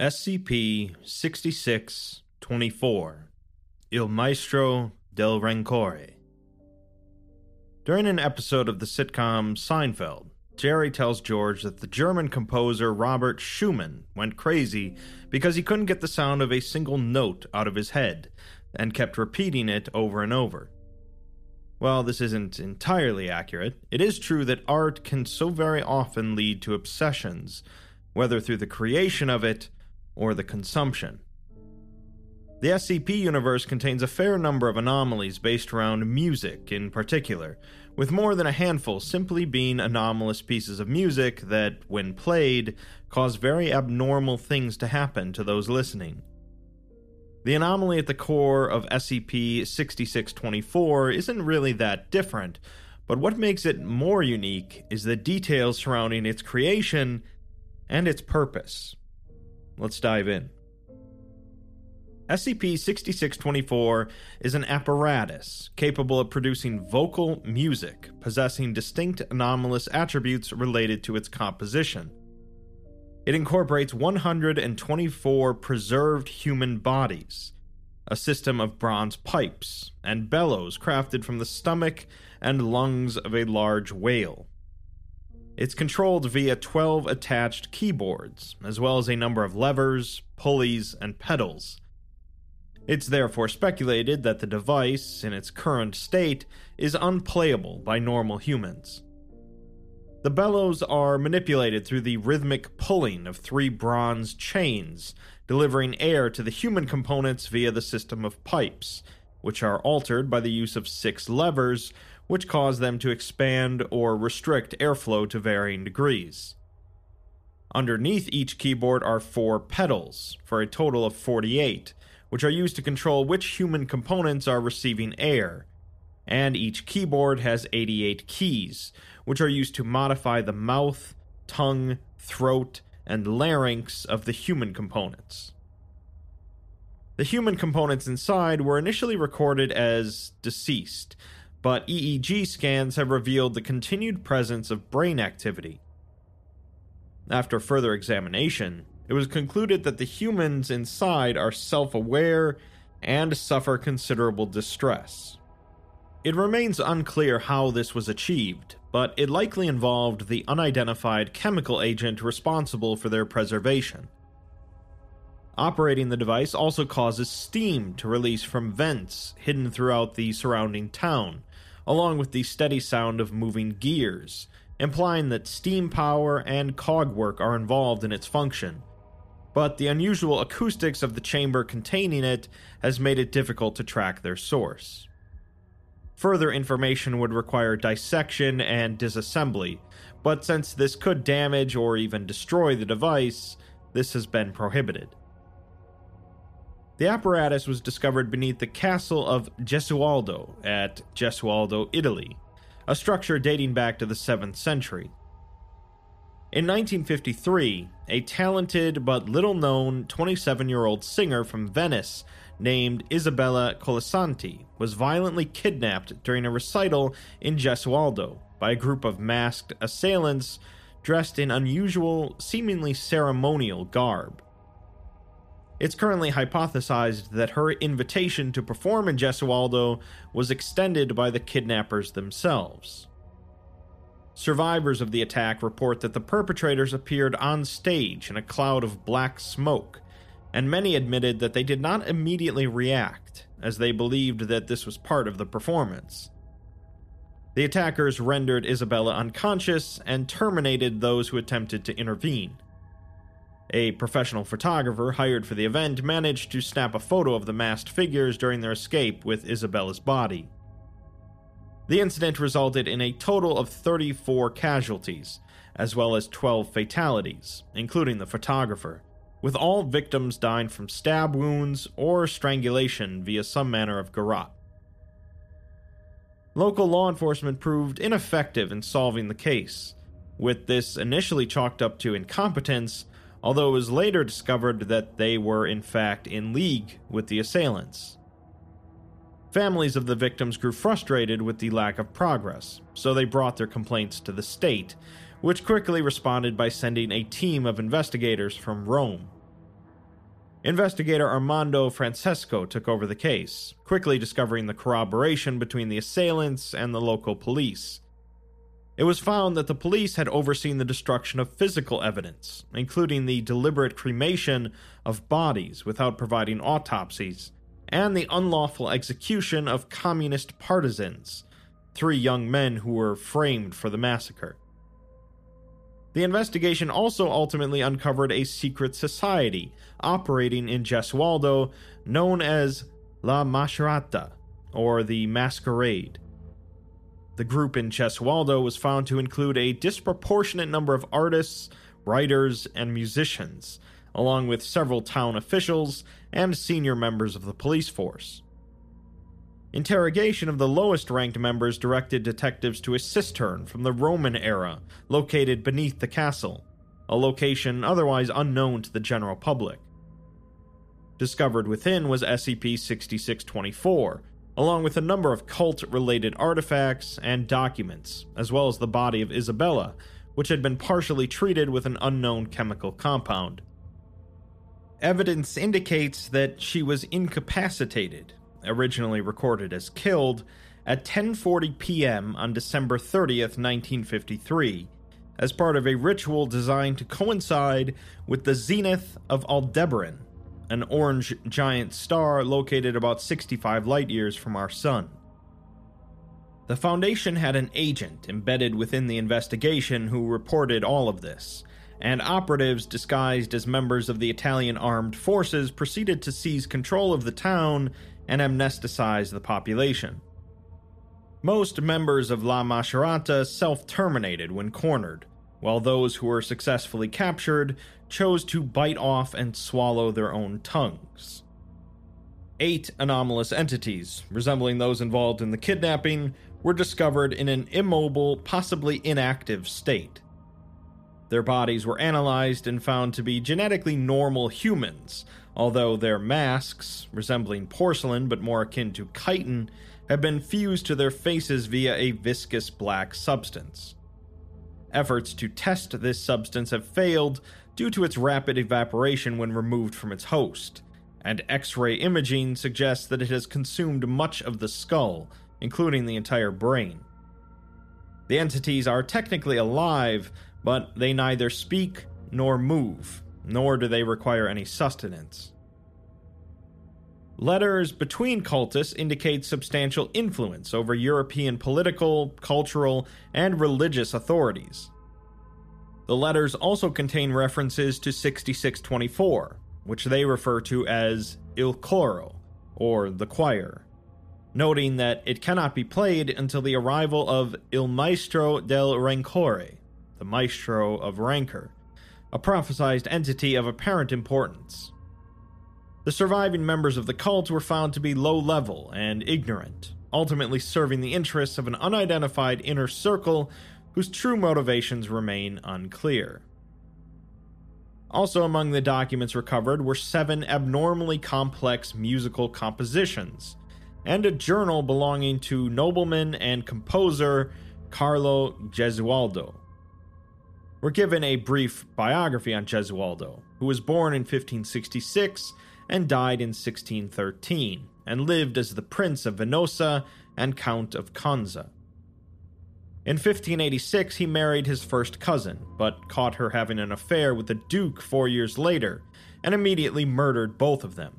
SCP 6624 Il Maestro del Rancore. During an episode of the sitcom Seinfeld, Jerry tells George that the German composer Robert Schumann went crazy because he couldn't get the sound of a single note out of his head and kept repeating it over and over. While this isn't entirely accurate, it is true that art can so very often lead to obsessions, whether through the creation of it or the consumption. The SCP universe contains a fair number of anomalies based around music in particular, with more than a handful simply being anomalous pieces of music that, when played, cause very abnormal things to happen to those listening. The anomaly at the core of SCP 6624 isn't really that different, but what makes it more unique is the details surrounding its creation and its purpose. Let's dive in. SCP 6624 is an apparatus capable of producing vocal music, possessing distinct anomalous attributes related to its composition. It incorporates 124 preserved human bodies, a system of bronze pipes, and bellows crafted from the stomach and lungs of a large whale. It's controlled via 12 attached keyboards, as well as a number of levers, pulleys, and pedals. It's therefore speculated that the device, in its current state, is unplayable by normal humans. The bellows are manipulated through the rhythmic pulling of three bronze chains, delivering air to the human components via the system of pipes, which are altered by the use of six levers, which cause them to expand or restrict airflow to varying degrees. Underneath each keyboard are four pedals, for a total of 48, which are used to control which human components are receiving air. And each keyboard has 88 keys, which are used to modify the mouth, tongue, throat, and larynx of the human components. The human components inside were initially recorded as deceased, but EEG scans have revealed the continued presence of brain activity. After further examination, it was concluded that the humans inside are self aware and suffer considerable distress. It remains unclear how this was achieved, but it likely involved the unidentified chemical agent responsible for their preservation. Operating the device also causes steam to release from vents hidden throughout the surrounding town, along with the steady sound of moving gears, implying that steam power and cogwork are involved in its function. But the unusual acoustics of the chamber containing it has made it difficult to track their source. Further information would require dissection and disassembly, but since this could damage or even destroy the device, this has been prohibited. The apparatus was discovered beneath the castle of Gesualdo at Gesualdo, Italy, a structure dating back to the 7th century. In 1953, a talented but little known 27 year old singer from Venice named Isabella Colasanti was violently kidnapped during a recital in Gesualdo by a group of masked assailants dressed in unusual, seemingly ceremonial garb. It's currently hypothesized that her invitation to perform in Gesualdo was extended by the kidnappers themselves. Survivors of the attack report that the perpetrators appeared on stage in a cloud of black smoke, and many admitted that they did not immediately react, as they believed that this was part of the performance. The attackers rendered Isabella unconscious and terminated those who attempted to intervene. A professional photographer hired for the event managed to snap a photo of the masked figures during their escape with Isabella's body. The incident resulted in a total of 34 casualties, as well as 12 fatalities, including the photographer, with all victims dying from stab wounds or strangulation via some manner of garrote. Local law enforcement proved ineffective in solving the case, with this initially chalked up to incompetence although it was later discovered that they were in fact in league with the assailants. Families of the victims grew frustrated with the lack of progress, so they brought their complaints to the state, which quickly responded by sending a team of investigators from Rome. Investigator Armando Francesco took over the case, quickly discovering the corroboration between the assailants and the local police. It was found that the police had overseen the destruction of physical evidence, including the deliberate cremation of bodies without providing autopsies, and the unlawful execution of communist partisans, three young men who were framed for the massacre. The investigation also ultimately uncovered a secret society operating in Gesualdo known as La Mascherata, or the Masquerade. The group in Gesualdo was found to include a disproportionate number of artists, writers, and musicians, along with several town officials and senior members of the police force. Interrogation of the lowest ranked members directed detectives to a cistern from the Roman era located beneath the castle, a location otherwise unknown to the general public. Discovered within was SCP 6624, along with a number of cult related artifacts and documents, as well as the body of Isabella, which had been partially treated with an unknown chemical compound. Evidence indicates that she was incapacitated, originally recorded as killed, at 10:40 p.m. on December 30th, 1953, as part of a ritual designed to coincide with the zenith of Aldebaran, an orange giant star located about 65 light years from our Sun. The Foundation had an agent embedded within the investigation who reported all of this, and operatives disguised as members of the Italian armed forces proceeded to seize control of the town and amnesticize the population. Most members of La Mascherata self terminated when cornered, while those who were successfully captured chose to bite off and swallow their own tongues. Eight anomalous entities, resembling those involved in the kidnapping, were discovered in an immobile, possibly inactive state. Their bodies were analyzed and found to be genetically normal humans, although their masks, resembling porcelain but more akin to chitin, had been fused to their faces via a viscous black substance. Efforts to test this substance have failed due to its rapid evaporation when removed from its host, and X ray imaging suggests that it has consumed much of the skull, including the entire brain. The entities are technically alive, but they neither speak nor move, nor do they require any sustenance. Letters between cultists indicate substantial influence over European political, cultural, and religious authorities. The letters also contain references to 6624, which they refer to as Il Coro, or the choir, noting that it cannot be played until the arrival of Il Maestro del Rancore, the Maestro of Rancor, a prophesized entity of apparent importance. The surviving members of the cult were found to be low level and ignorant, ultimately serving the interests of an unidentified inner circle whose true motivations remain unclear. Also, among the documents recovered were seven abnormally complex musical compositions, and a journal belonging to nobleman and composer Carlo Gesualdo. We're given a brief biography on Gesualdo, who was born in 1566 and died in 1613, and lived as the Prince of Venosa and Count of Conza. In 1586, he married his first cousin, but caught her having an affair with the Duke four years later, and immediately murdered both of them.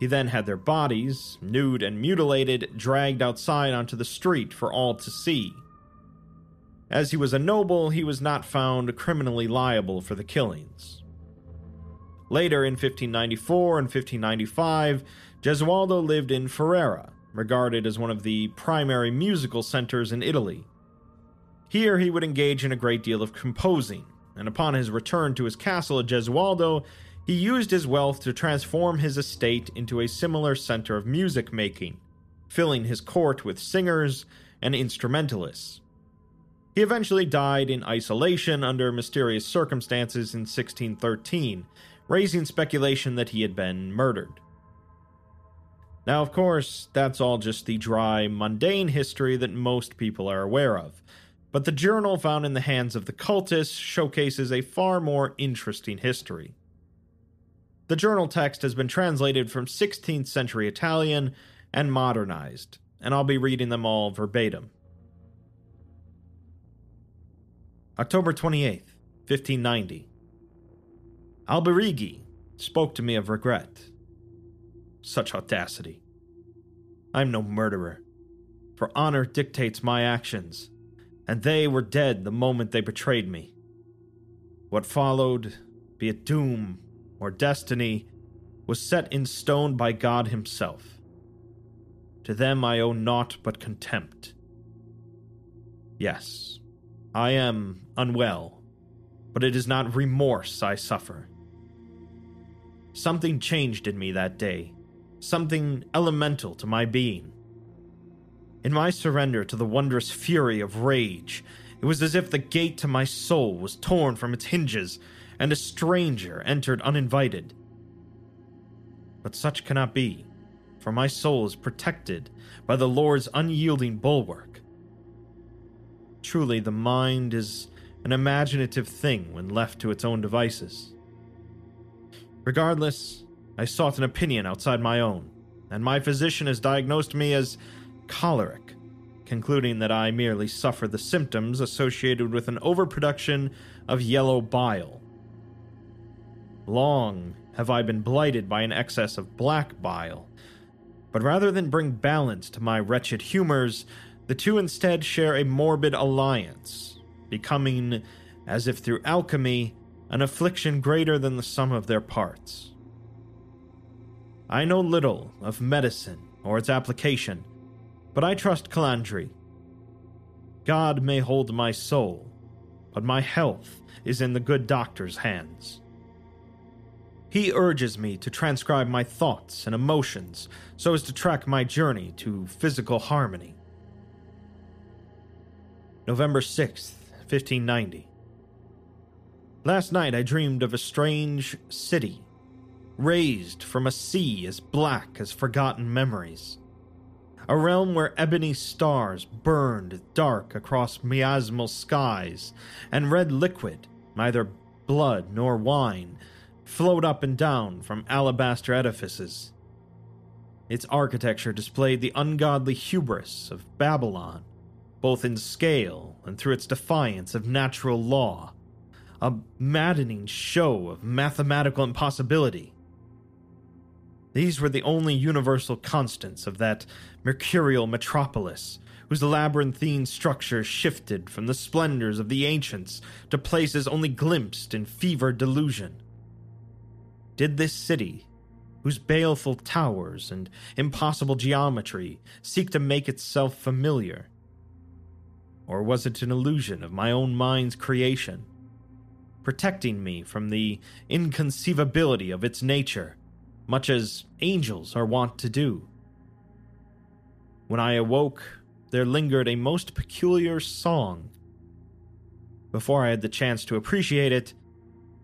He then had their bodies, nude and mutilated, dragged outside onto the street for all to see. As he was a noble, he was not found criminally liable for the killings. Later in 1594 and 1595, Gesualdo lived in Ferrara, regarded as one of the primary musical centers in Italy. Here he would engage in a great deal of composing, and upon his return to his castle at Gesualdo, he used his wealth to transform his estate into a similar center of music making, filling his court with singers and instrumentalists. He eventually died in isolation under mysterious circumstances in 1613, raising speculation that he had been murdered. Now, of course, that's all just the dry, mundane history that most people are aware of, but the journal found in the hands of the cultists showcases a far more interesting history. The journal text has been translated from 16th century Italian and modernized, and I'll be reading them all verbatim. October 28th, 1590. Alberighi spoke to me of regret. Such audacity. I'm no murderer, for honor dictates my actions, and they were dead the moment they betrayed me. What followed, be it doom or destiny, was set in stone by God Himself. To them I owe naught but contempt. Yes, I am unwell, but it is not remorse I suffer. Something changed in me that day, something elemental to my being. In my surrender to the wondrous fury of rage, it was as if the gate to my soul was torn from its hinges and a stranger entered uninvited. But such cannot be, for my soul is protected by the Lord's unyielding bulwark. Truly, the mind is an imaginative thing when left to its own devices. Regardless, I sought an opinion outside my own, and my physician has diagnosed me as choleric, concluding that I merely suffer the symptoms associated with an overproduction of yellow bile, Long have I been blighted by an excess of black bile. But rather than bring balance to my wretched humors, the two instead share a morbid alliance, becoming, as if through alchemy, an affliction greater than the sum of their parts. I know little of medicine or its application, but I trust Calandri. God may hold my soul, but my health is in the good doctor's hands. He urges me to transcribe my thoughts and emotions so as to track my journey to physical harmony. November 6th, 1590. Last night I dreamed of a strange city, raised from a sea as black as forgotten memories. A realm where ebony stars burned dark across miasmal skies, and red liquid, neither blood nor wine, flowed up and down from alabaster edifices. Its architecture displayed the ungodly hubris of Babylon, both in scale and through its defiance of natural law, a maddening show of mathematical impossibility. These were the only universal constants of that mercurial metropolis, whose labyrinthine structure shifted from the splendors of the ancients to places only glimpsed in fevered delusion. Did this city, whose baleful towers and impossible geometry seek to make itself familiar? Or was it an illusion of my own mind's creation, protecting me from the inconceivability of its nature, much as angels are wont to do? When I awoke, there lingered a most peculiar song. Before I had the chance to appreciate it,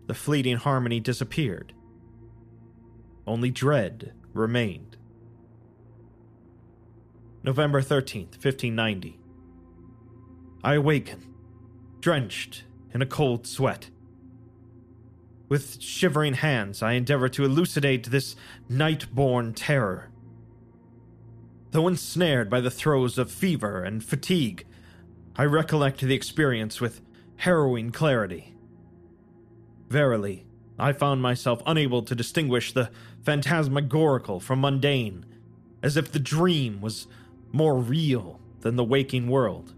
the fleeting harmony disappeared only dread remained. November 13th, 1590. I awaken, drenched in a cold sweat. With shivering hands, I endeavor to elucidate this night born terror. Though ensnared by the throes of fever and fatigue, I recollect the experience with harrowing clarity. Verily, I found myself unable to distinguish the phantasmagorical from mundane, as if the dream was more real than the waking world.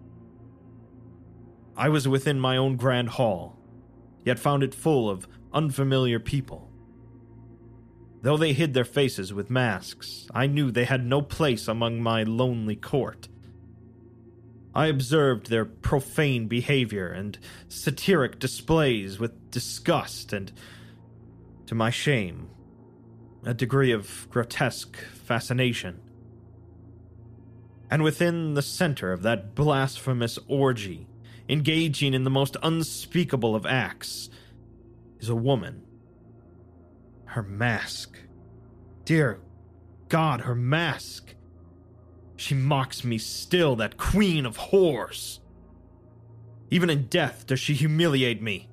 I was within my own grand hall, yet found it full of unfamiliar people. Though they hid their faces with masks, I knew they had no place among my lonely court. I observed their profane behavior and satiric displays with disgust and to my shame, a degree of grotesque fascination. And within the center of that blasphemous orgy, engaging in the most unspeakable of acts, is a woman. Her mask. Dear God, her mask. She mocks me still, that queen of whores. Even in death does she humiliate me.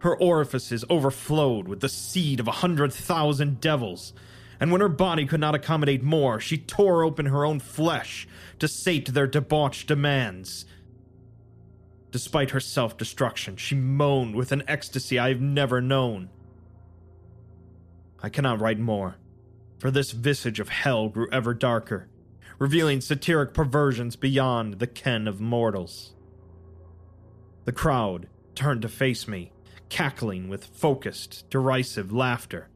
Her orifices overflowed with the seed of a hundred thousand devils, and when her body could not accommodate more, she tore open her own flesh to sate their debauched demands. Despite her self destruction, she moaned with an ecstasy I have never known. I cannot write more, for this visage of hell grew ever darker, revealing satiric perversions beyond the ken of mortals. The crowd turned to face me, cackling with focused, derisive laughter.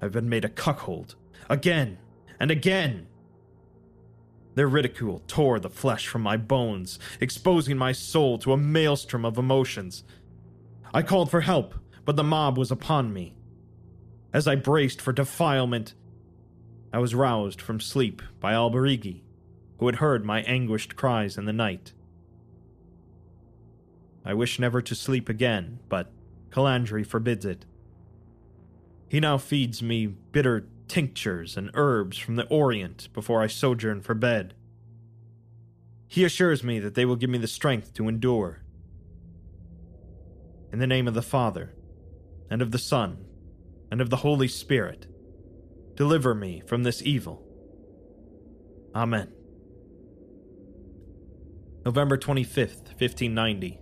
I've been made a cuckold, again and again. Their ridicule tore the flesh from my bones, exposing my soul to a maelstrom of emotions. I called for help, but the mob was upon me. As I braced for defilement, I was roused from sleep by Alberighi, who had heard my anguished cries in the night. I wish never to sleep again, but Calandri forbids it. He now feeds me bitter tinctures and herbs from the Orient before I sojourn for bed. He assures me that they will give me the strength to endure. In the name of the Father, and of the Son, and of the Holy Spirit, deliver me from this evil. Amen. November 25th, 1590.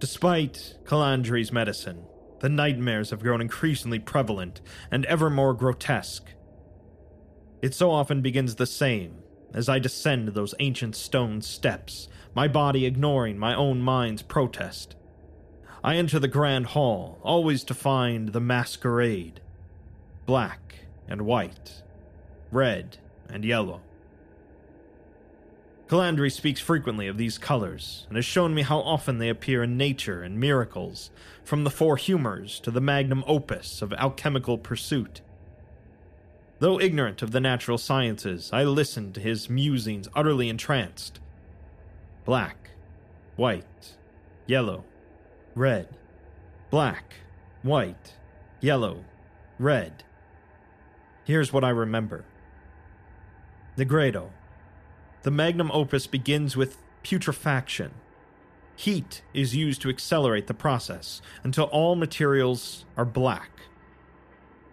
Despite Calandri's medicine, the nightmares have grown increasingly prevalent and ever more grotesque. It so often begins the same as I descend those ancient stone steps, my body ignoring my own mind's protest. I enter the grand hall, always to find the masquerade black and white, red and yellow. Calandri speaks frequently of these colors, and has shown me how often they appear in nature and miracles, from the four humors to the magnum opus of alchemical pursuit. Though ignorant of the natural sciences, I listened to his musings utterly entranced. Black, white, yellow, red, black, white, yellow, red. Here's what I remember Nigredo, the magnum opus begins with putrefaction. Heat is used to accelerate the process until all materials are black.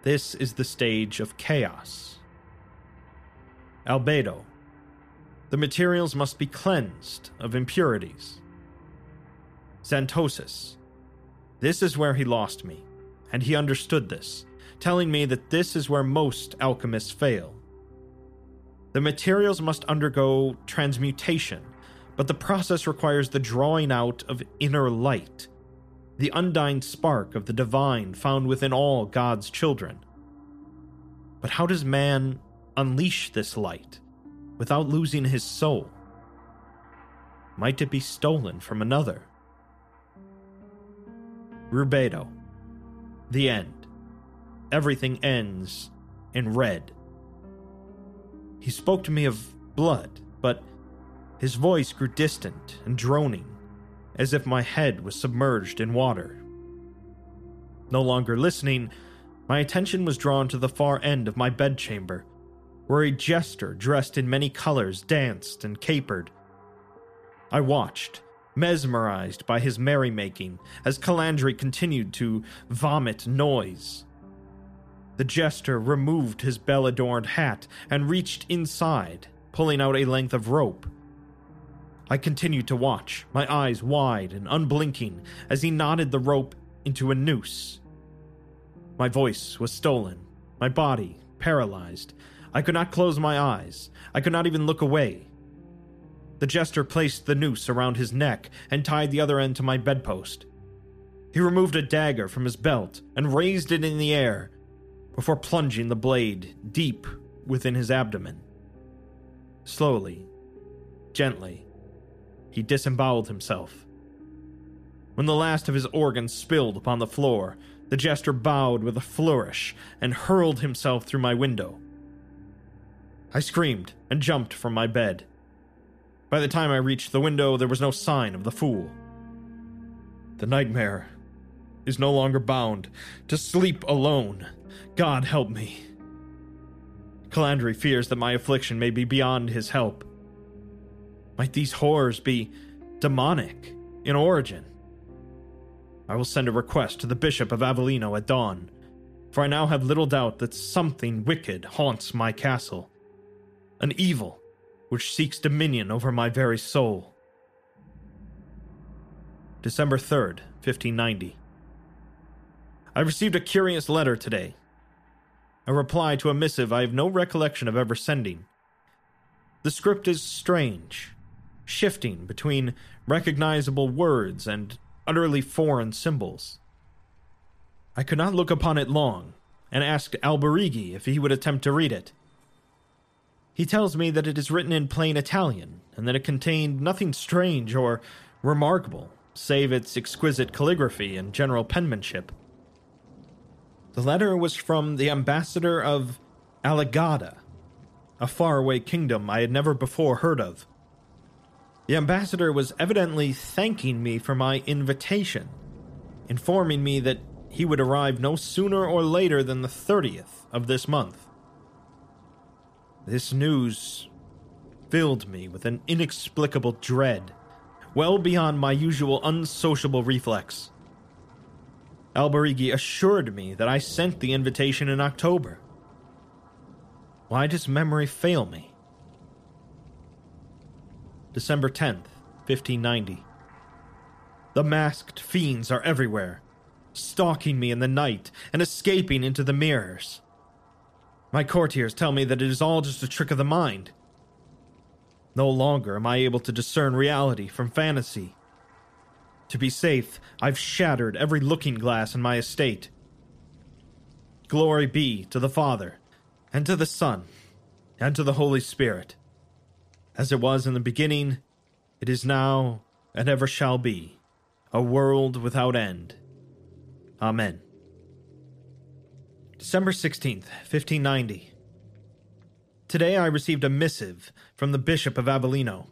This is the stage of chaos. Albedo. The materials must be cleansed of impurities. Xanthosis. This is where he lost me, and he understood this, telling me that this is where most alchemists fail. The materials must undergo transmutation, but the process requires the drawing out of inner light, the undying spark of the divine found within all God's children. But how does man unleash this light without losing his soul? Might it be stolen from another? Rubedo. The end. Everything ends in red. He spoke to me of blood, but his voice grew distant and droning, as if my head was submerged in water. No longer listening, my attention was drawn to the far end of my bedchamber, where a jester dressed in many colors danced and capered. I watched, mesmerized by his merrymaking, as Calandri continued to vomit noise. The jester removed his bell adorned hat and reached inside, pulling out a length of rope. I continued to watch, my eyes wide and unblinking, as he knotted the rope into a noose. My voice was stolen, my body paralyzed. I could not close my eyes, I could not even look away. The jester placed the noose around his neck and tied the other end to my bedpost. He removed a dagger from his belt and raised it in the air, before plunging the blade deep within his abdomen. Slowly, gently, he disemboweled himself. When the last of his organs spilled upon the floor, the jester bowed with a flourish and hurled himself through my window. I screamed and jumped from my bed. By the time I reached the window, there was no sign of the fool. The nightmare is no longer bound to sleep alone. God help me. Calandri fears that my affliction may be beyond his help. Might these horrors be demonic in origin? I will send a request to the Bishop of Avellino at dawn, for I now have little doubt that something wicked haunts my castle. An evil which seeks dominion over my very soul. December 3rd, 1590. I received a curious letter today. A reply to a missive I have no recollection of ever sending. The script is strange, shifting between recognizable words and utterly foreign symbols. I could not look upon it long, and asked Alberighi if he would attempt to read it. He tells me that it is written in plain Italian, and that it contained nothing strange or remarkable, save its exquisite calligraphy and general penmanship. The letter was from the ambassador of Alagadda, a faraway kingdom I had never before heard of. The ambassador was evidently thanking me for my invitation, informing me that he would arrive no sooner or later than the 30th of this month. This news filled me with an inexplicable dread, well beyond my usual unsociable reflex. Alberighi assured me that I sent the invitation in October. Why does memory fail me? December 10th, 1590. The masked fiends are everywhere, stalking me in the night and escaping into the mirrors. My courtiers tell me that it is all just a trick of the mind. No longer am I able to discern reality from fantasy. To be safe, I've shattered every looking glass in my estate. Glory be to the Father, and to the Son, and to the Holy Spirit, as it was in the beginning, it is now, and ever shall be, a world without end. Amen. December 16th, 1590. Today I received a missive from the Bishop of Avellino.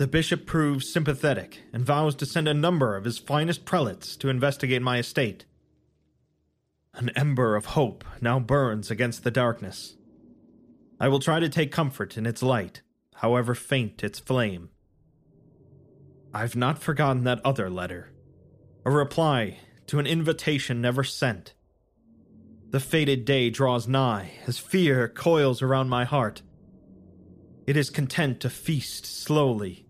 The bishop proves sympathetic and vows to send a number of his finest prelates to investigate my estate. An ember of hope now burns against the darkness. I will try to take comfort in its light, however faint its flame. I've not forgotten that other letter, a reply to an invitation never sent. The fated day draws nigh as fear coils around my heart. It is content to feast slowly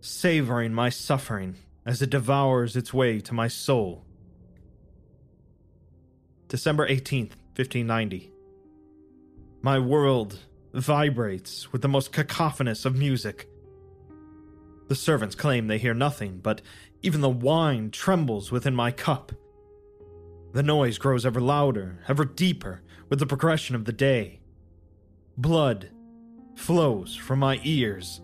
savoring my suffering as it devours its way to my soul. December 18th, 1590. My world vibrates with the most cacophonous of music. The servants claim they hear nothing, but even the wine trembles within my cup. The noise grows ever louder, ever deeper, with the progression of the day. Blood flows from my ears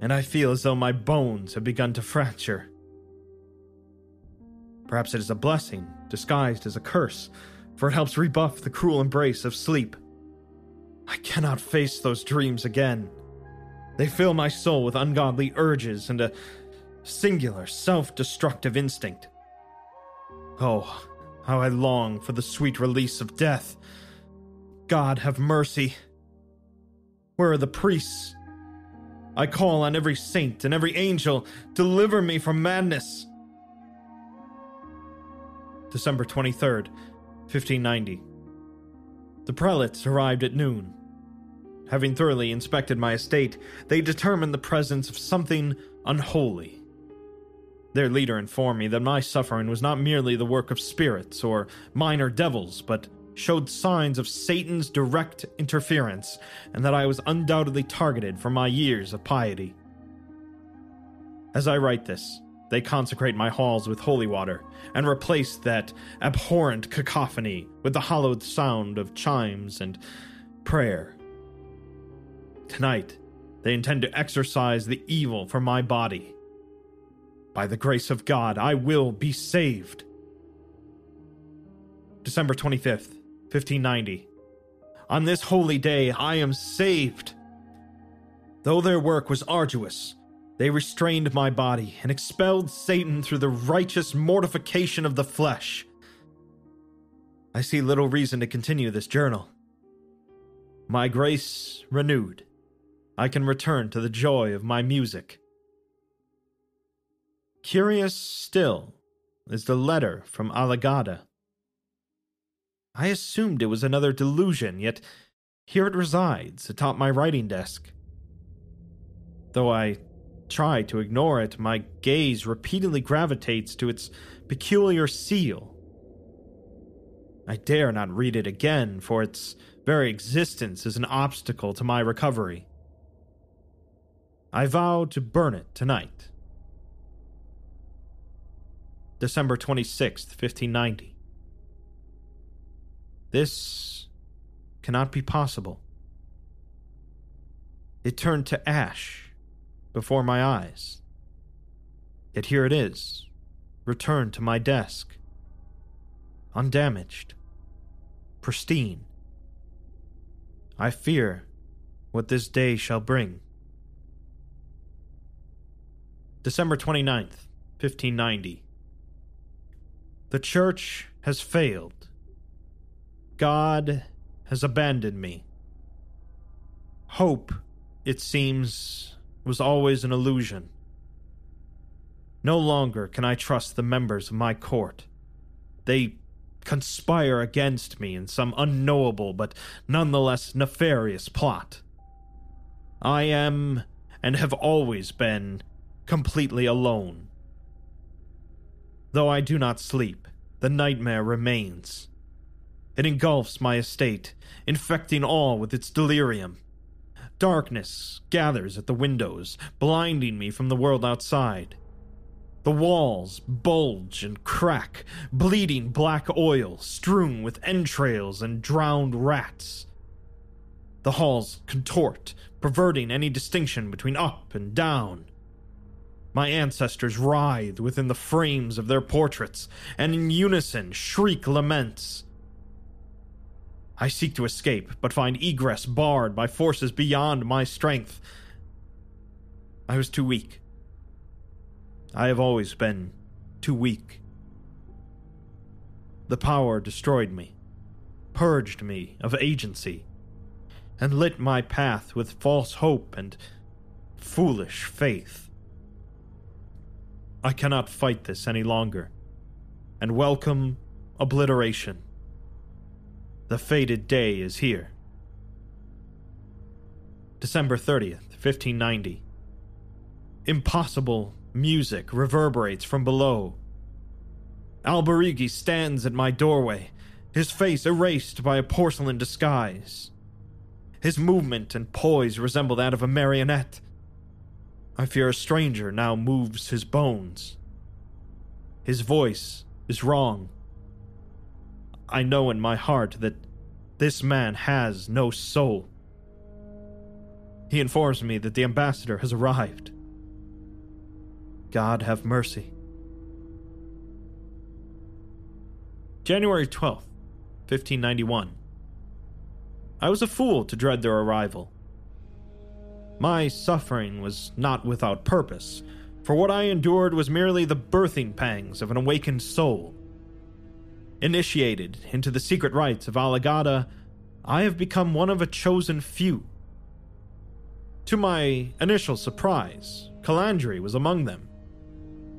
and I feel as though my bones have begun to fracture. Perhaps it is a blessing, disguised as a curse, for it helps rebuff the cruel embrace of sleep. I cannot face those dreams again. They fill my soul with ungodly urges and a singular self destructive instinct. Oh, how I long for the sweet release of death. God have mercy. Where are the priests I call on every saint and every angel, deliver me from madness. December 23rd, 1590. The prelates arrived at noon. Having thoroughly inspected my estate, they determined the presence of something unholy. Their leader informed me that my suffering was not merely the work of spirits or minor devils, but showed signs of Satan's direct interference, and that I was undoubtedly targeted for my years of piety. As I write this, they consecrate my halls with holy water, and replace that abhorrent cacophony with the hollowed sound of chimes and prayer. Tonight, they intend to exorcise the evil from my body. By the grace of God, I will be saved. December 25th, 1590. On this holy day, I am saved. Though their work was arduous, they restrained my body and expelled Satan through the righteous mortification of the flesh. I see little reason to continue this journal. My grace renewed, I can return to the joy of my music. Curious still is the letter from Alagadda. I assumed it was another delusion, yet here it resides atop my writing desk. Though I try to ignore it, my gaze repeatedly gravitates to its peculiar seal. I dare not read it again, for its very existence is an obstacle to my recovery. I vow to burn it tonight. December 26th, 1590. This cannot be possible. It turned to ash before my eyes. Yet here it is, returned to my desk, undamaged, pristine. I fear what this day shall bring. December 29th, 1590. The Church has failed. God has abandoned me. Hope, it seems, was always an illusion. No longer can I trust the members of my court. They conspire against me in some unknowable but nonetheless nefarious plot. I am, and have always been, completely alone. Though I do not sleep, the nightmare remains. It engulfs my estate, infecting all with its delirium. Darkness gathers at the windows, blinding me from the world outside. The walls bulge and crack, bleeding black oil strewn with entrails and drowned rats. The halls contort, perverting any distinction between up and down. My ancestors writhe within the frames of their portraits, and in unison shriek laments. I seek to escape, but find egress barred by forces beyond my strength. I was too weak. I have always been too weak. The power destroyed me, purged me of agency, and lit my path with false hope and foolish faith. I cannot fight this any longer, and welcome obliteration. The fated day is here. December 30th, 1590. Impossible music reverberates from below. Alberighi stands at my doorway, his face erased by a porcelain disguise. His movement and poise resemble that of a marionette. I fear a stranger now moves his bones. His voice is wrong. I know in my heart that this man has no soul. He informs me that the ambassador has arrived. God have mercy. January 12th, 1591. I was a fool to dread their arrival. My suffering was not without purpose, for what I endured was merely the birthing pangs of an awakened soul. Initiated into the secret rites of Alagadda, I have become one of a chosen few. To my initial surprise, Calandri was among them.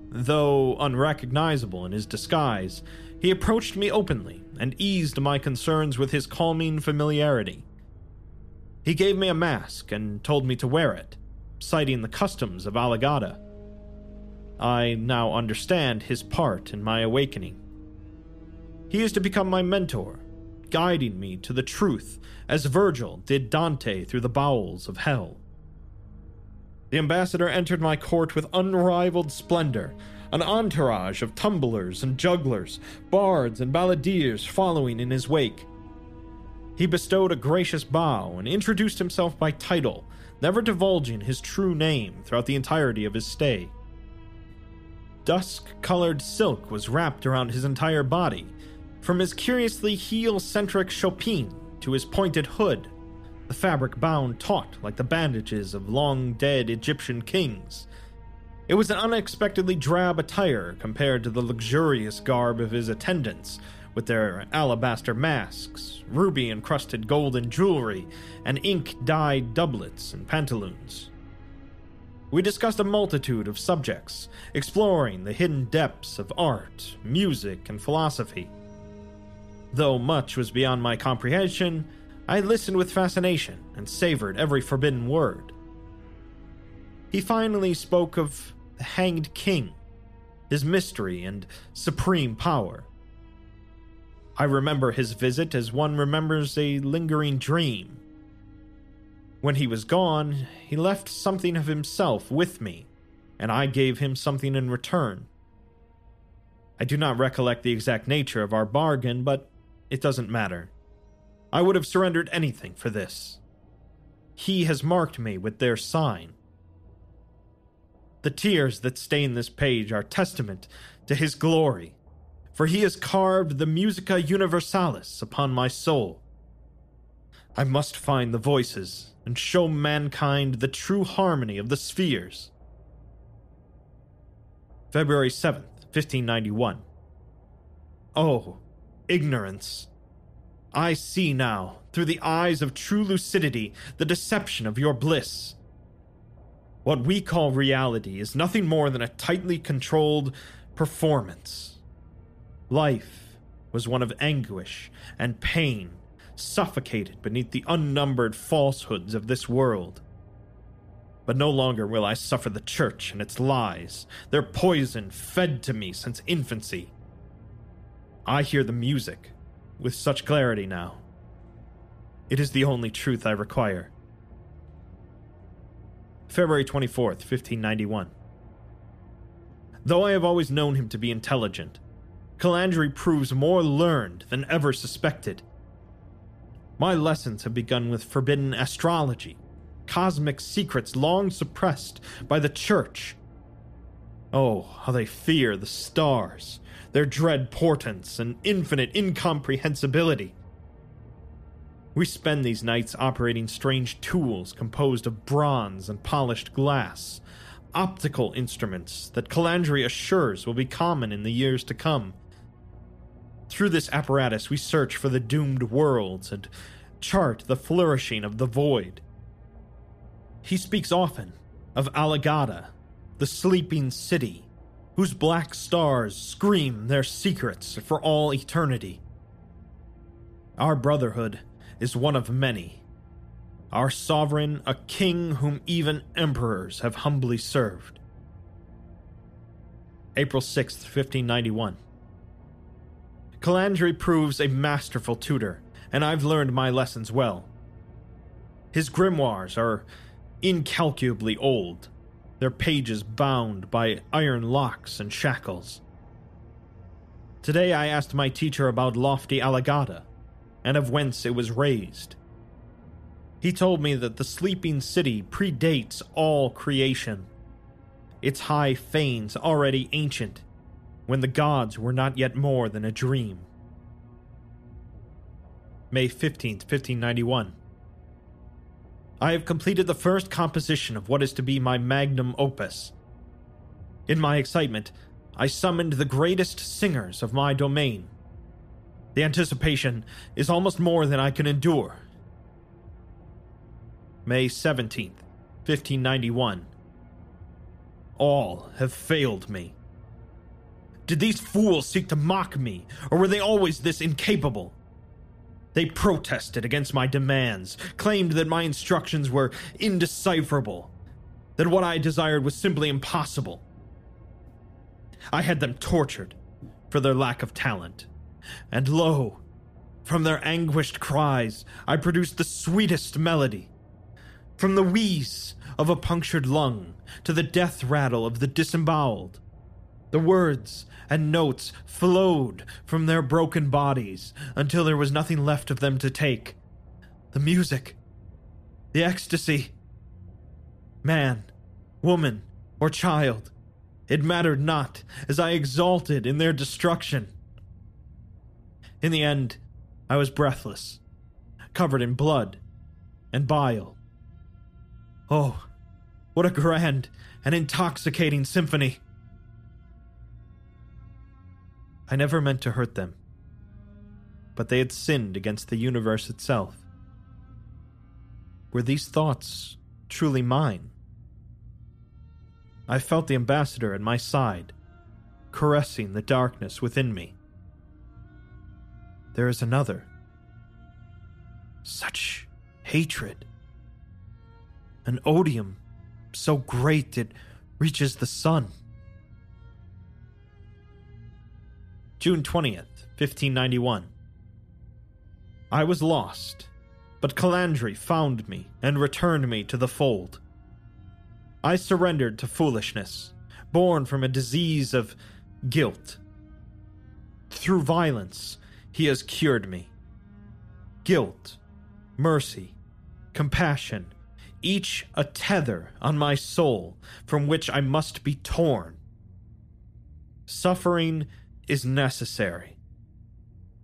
Though unrecognizable in his disguise, he approached me openly and eased my concerns with his calming familiarity. He gave me a mask and told me to wear it, citing the customs of Alagadda. I now understand his part in my awakening. He is to become my mentor, guiding me to the truth as Virgil did Dante through the bowels of hell. The ambassador entered my court with unrivaled splendor, an entourage of tumblers and jugglers, bards and balladeers following in his wake. He bestowed a gracious bow and introduced himself by title, never divulging his true name throughout the entirety of his stay. Dusk colored silk was wrapped around his entire body, from his curiously heel centric chopine to his pointed hood, the fabric bound taut like the bandages of long dead Egyptian kings. It was an unexpectedly drab attire compared to the luxurious garb of his attendants, with their alabaster masks, ruby encrusted golden jewelry, and ink dyed doublets and pantaloons. We discussed a multitude of subjects, exploring the hidden depths of art, music, and philosophy. Though much was beyond my comprehension, I listened with fascination and savored every forbidden word. He finally spoke of the Hanged King, his mystery and supreme power. I remember his visit as one remembers a lingering dream. When he was gone, he left something of himself with me, and I gave him something in return. I do not recollect the exact nature of our bargain, but it doesn't matter. I would have surrendered anything for this. He has marked me with their sign. The tears that stain this page are testament to his glory, for he has carved the Musica Universalis upon my soul. I must find the voices and show mankind the true harmony of the spheres. February 7th, 1591. Oh, ignorance! I see now, through the eyes of true lucidity, the deception of your bliss. What we call reality is nothing more than a tightly controlled performance. Life was one of anguish and pain, suffocated beneath the unnumbered falsehoods of this world. But no longer will I suffer the church and its lies, their poison fed to me since infancy. I hear the music with such clarity now. It is the only truth I require. February 24th, 1591. Though I have always known him to be intelligent, Calandri proves more learned than ever suspected. My lessons have begun with forbidden astrology, cosmic secrets long suppressed by the Church. Oh, how they fear the stars, their dread portents, and infinite incomprehensibility. We spend these nights operating strange tools composed of bronze and polished glass, optical instruments that Calandri assures will be common in the years to come. Through this apparatus, we search for the doomed worlds and chart the flourishing of the void. He speaks often of Alagadda, the sleeping city, whose black stars scream their secrets for all eternity. Our brotherhood is one of many. Our sovereign, a king whom even emperors have humbly served. April 6th, 1591. Calandri proves a masterful tutor, and I've learned my lessons well. His grimoires are incalculably old, their pages bound by iron locks and shackles. Today I asked my teacher about lofty Alagadda, and of whence it was raised. He told me that the sleeping city predates all creation, its high fanes already ancient, when the gods were not yet more than a dream. May 15th, 1591. I have completed the first composition of what is to be my magnum opus. In my excitement, I summoned the greatest singers of my domain the anticipation is almost more than I can endure. May 17th, 1591. All have failed me. Did these fools seek to mock me, or were they always this incapable? They protested against my demands, claimed that my instructions were indecipherable, that what I desired was simply impossible. I had them tortured for their lack of talent. And lo, from their anguished cries, I produced the sweetest melody. From the wheeze of a punctured lung to the death rattle of the disemboweled, the words and notes flowed from their broken bodies until there was nothing left of them to take. The music, the ecstasy. Man, woman, or child, it mattered not, as I exulted in their destruction. In the end, I was breathless, covered in blood and bile. Oh, what a grand and intoxicating symphony! I never meant to hurt them, but they had sinned against the universe itself. Were these thoughts truly mine? I felt the ambassador at my side, caressing the darkness within me. There is another. Such hatred. An odium so great it reaches the sun. June 20th, 1591. I was lost, but Calandri found me and returned me to the fold. I surrendered to foolishness, born from a disease of guilt. Through violence, he has cured me. Guilt, mercy, compassion, each a tether on my soul from which I must be torn. Suffering is necessary.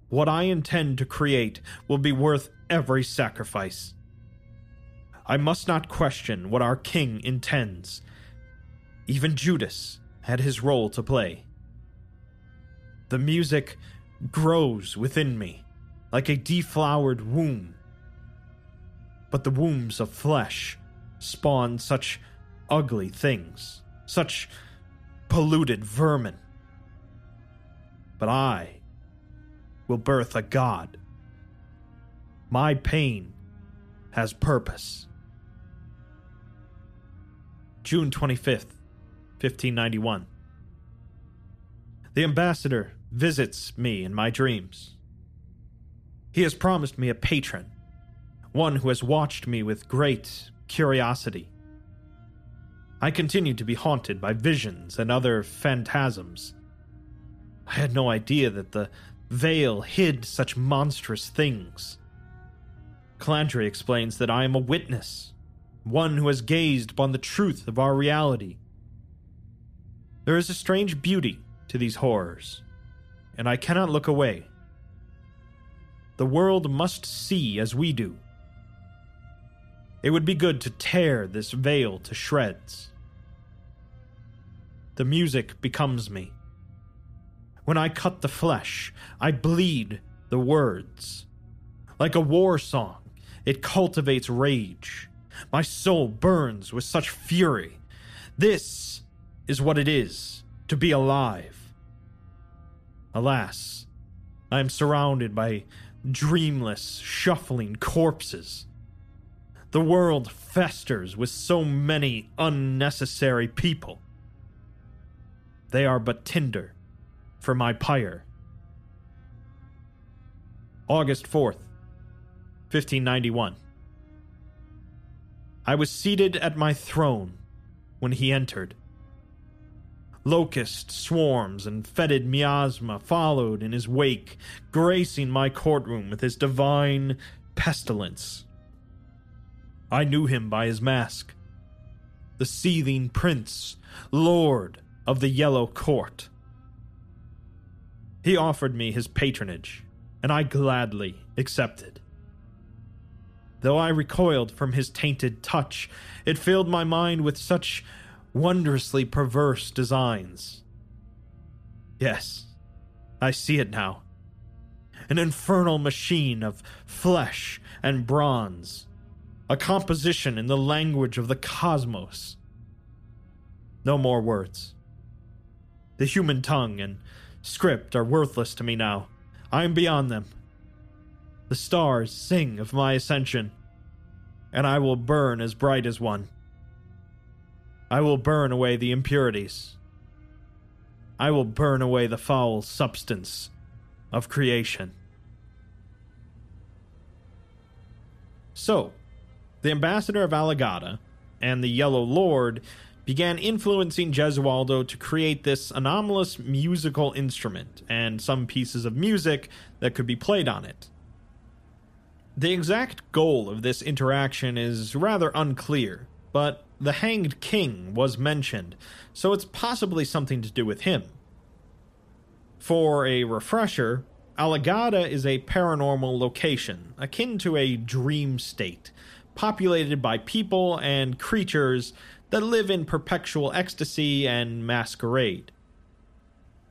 What I intend to create will be worth every sacrifice. I must not question what our king intends. Even Judas had his role to play. The music grows within me like a deflowered womb. But the wombs of flesh spawn such ugly things, such polluted vermin. But I will birth a god. My pain has purpose. June 25th, 1591. The ambassador visits me in my dreams. He has promised me a patron, one who has watched me with great curiosity. I continue to be haunted by visions and other phantasms. I had no idea that the veil hid such monstrous things. Calandri explains that I am a witness, one who has gazed upon the truth of our reality. There is a strange beauty to these horrors, and I cannot look away. The world must see as we do. It would be good to tear this veil to shreds. The music becomes me. When I cut the flesh, I bleed the words. Like a war song, it cultivates rage. My soul burns with such fury. This is what it is to be alive. Alas, I am surrounded by dreamless, shuffling corpses. The world festers with so many unnecessary people. They are but tinder for my pyre. August 4th, 1591. I was seated at my throne when he entered. Locust swarms and fetid miasma followed in his wake, gracing my courtroom with his divine pestilence. I knew him by his mask. The seething prince, lord of the Yellow Court. He offered me his patronage, and I gladly accepted. Though I recoiled from his tainted touch, it filled my mind with such wondrously perverse designs. Yes, I see it now. An infernal machine of flesh and bronze, a composition in the language of the cosmos. No more words. The human tongue and script are worthless to me now. I am beyond them. The stars sing of my ascension, and I will burn as bright as one. I will burn away the impurities. I will burn away the foul substance of creation. So, the ambassador of Alagadda and the Yellow Lord began influencing Gesualdo to create this anomalous musical instrument and some pieces of music that could be played on it. The exact goal of this interaction is rather unclear, but the Hanged King was mentioned, so it's possibly something to do with him. For a refresher, Alagadda is a paranormal location, akin to a dream state, populated by people and creatures that live in perpetual ecstasy and masquerade.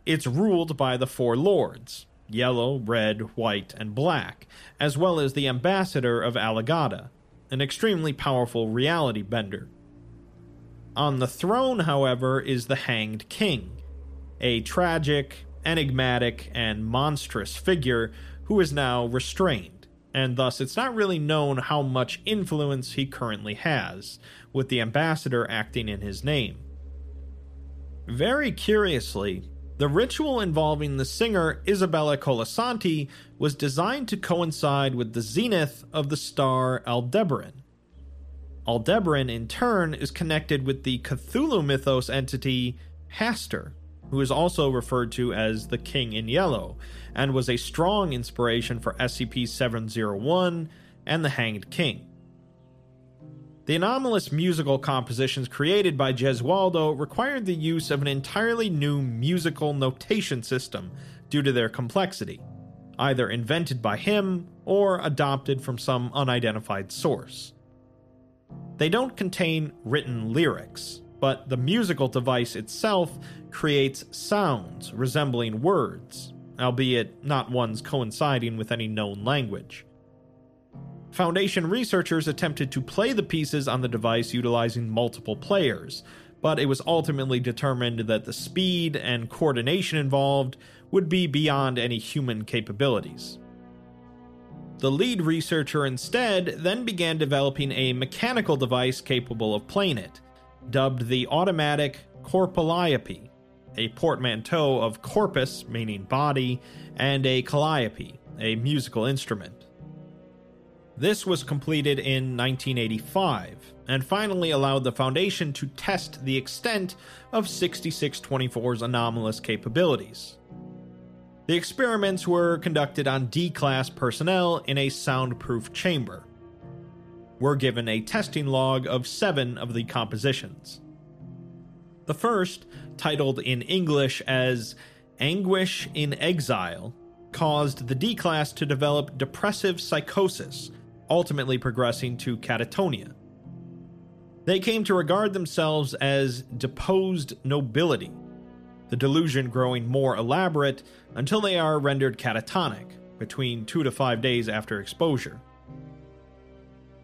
It's ruled by the four lords yellow, red, white, and black, as well as the ambassador of Alagadda, an extremely powerful reality bender. On the throne, however, is the Hanged King, a tragic, enigmatic, and monstrous figure who is now restrained, and thus it's not really known how much influence he currently has, with the ambassador acting in his name. Very curiously, the ritual involving the singer Isabella Colasanti was designed to coincide with the zenith of the star Aldebaran. Aldebaran, in turn, is connected with the Cthulhu mythos entity Hastur, who is also referred to as the King in Yellow, and was a strong inspiration for SCP 701 and the Hanged King. The anomalous musical compositions created by Gesualdo required the use of an entirely new musical notation system due to their complexity, either invented by him or adopted from some unidentified source. They don't contain written lyrics, but the musical device itself creates sounds resembling words, albeit not ones coinciding with any known language. Foundation researchers attempted to play the pieces on the device utilizing multiple players, but it was ultimately determined that the speed and coordination involved would be beyond any human capabilities. The lead researcher instead then began developing a mechanical device capable of playing it, dubbed the Automatic Corpalliope, a portmanteau of corpus, meaning body, and a calliope, a musical instrument. This was completed in 1985 and finally allowed the Foundation to test the extent of 6624's anomalous capabilities. The experiments were conducted on D class personnel in a soundproof chamber. We're given a testing log of seven of the compositions. The first, titled in English as Anguish in Exile, caused the D class to develop depressive psychosis ultimately progressing to catatonia. They came to regard themselves as deposed nobility, the delusion growing more elaborate until they are rendered catatonic, between two to five days after exposure.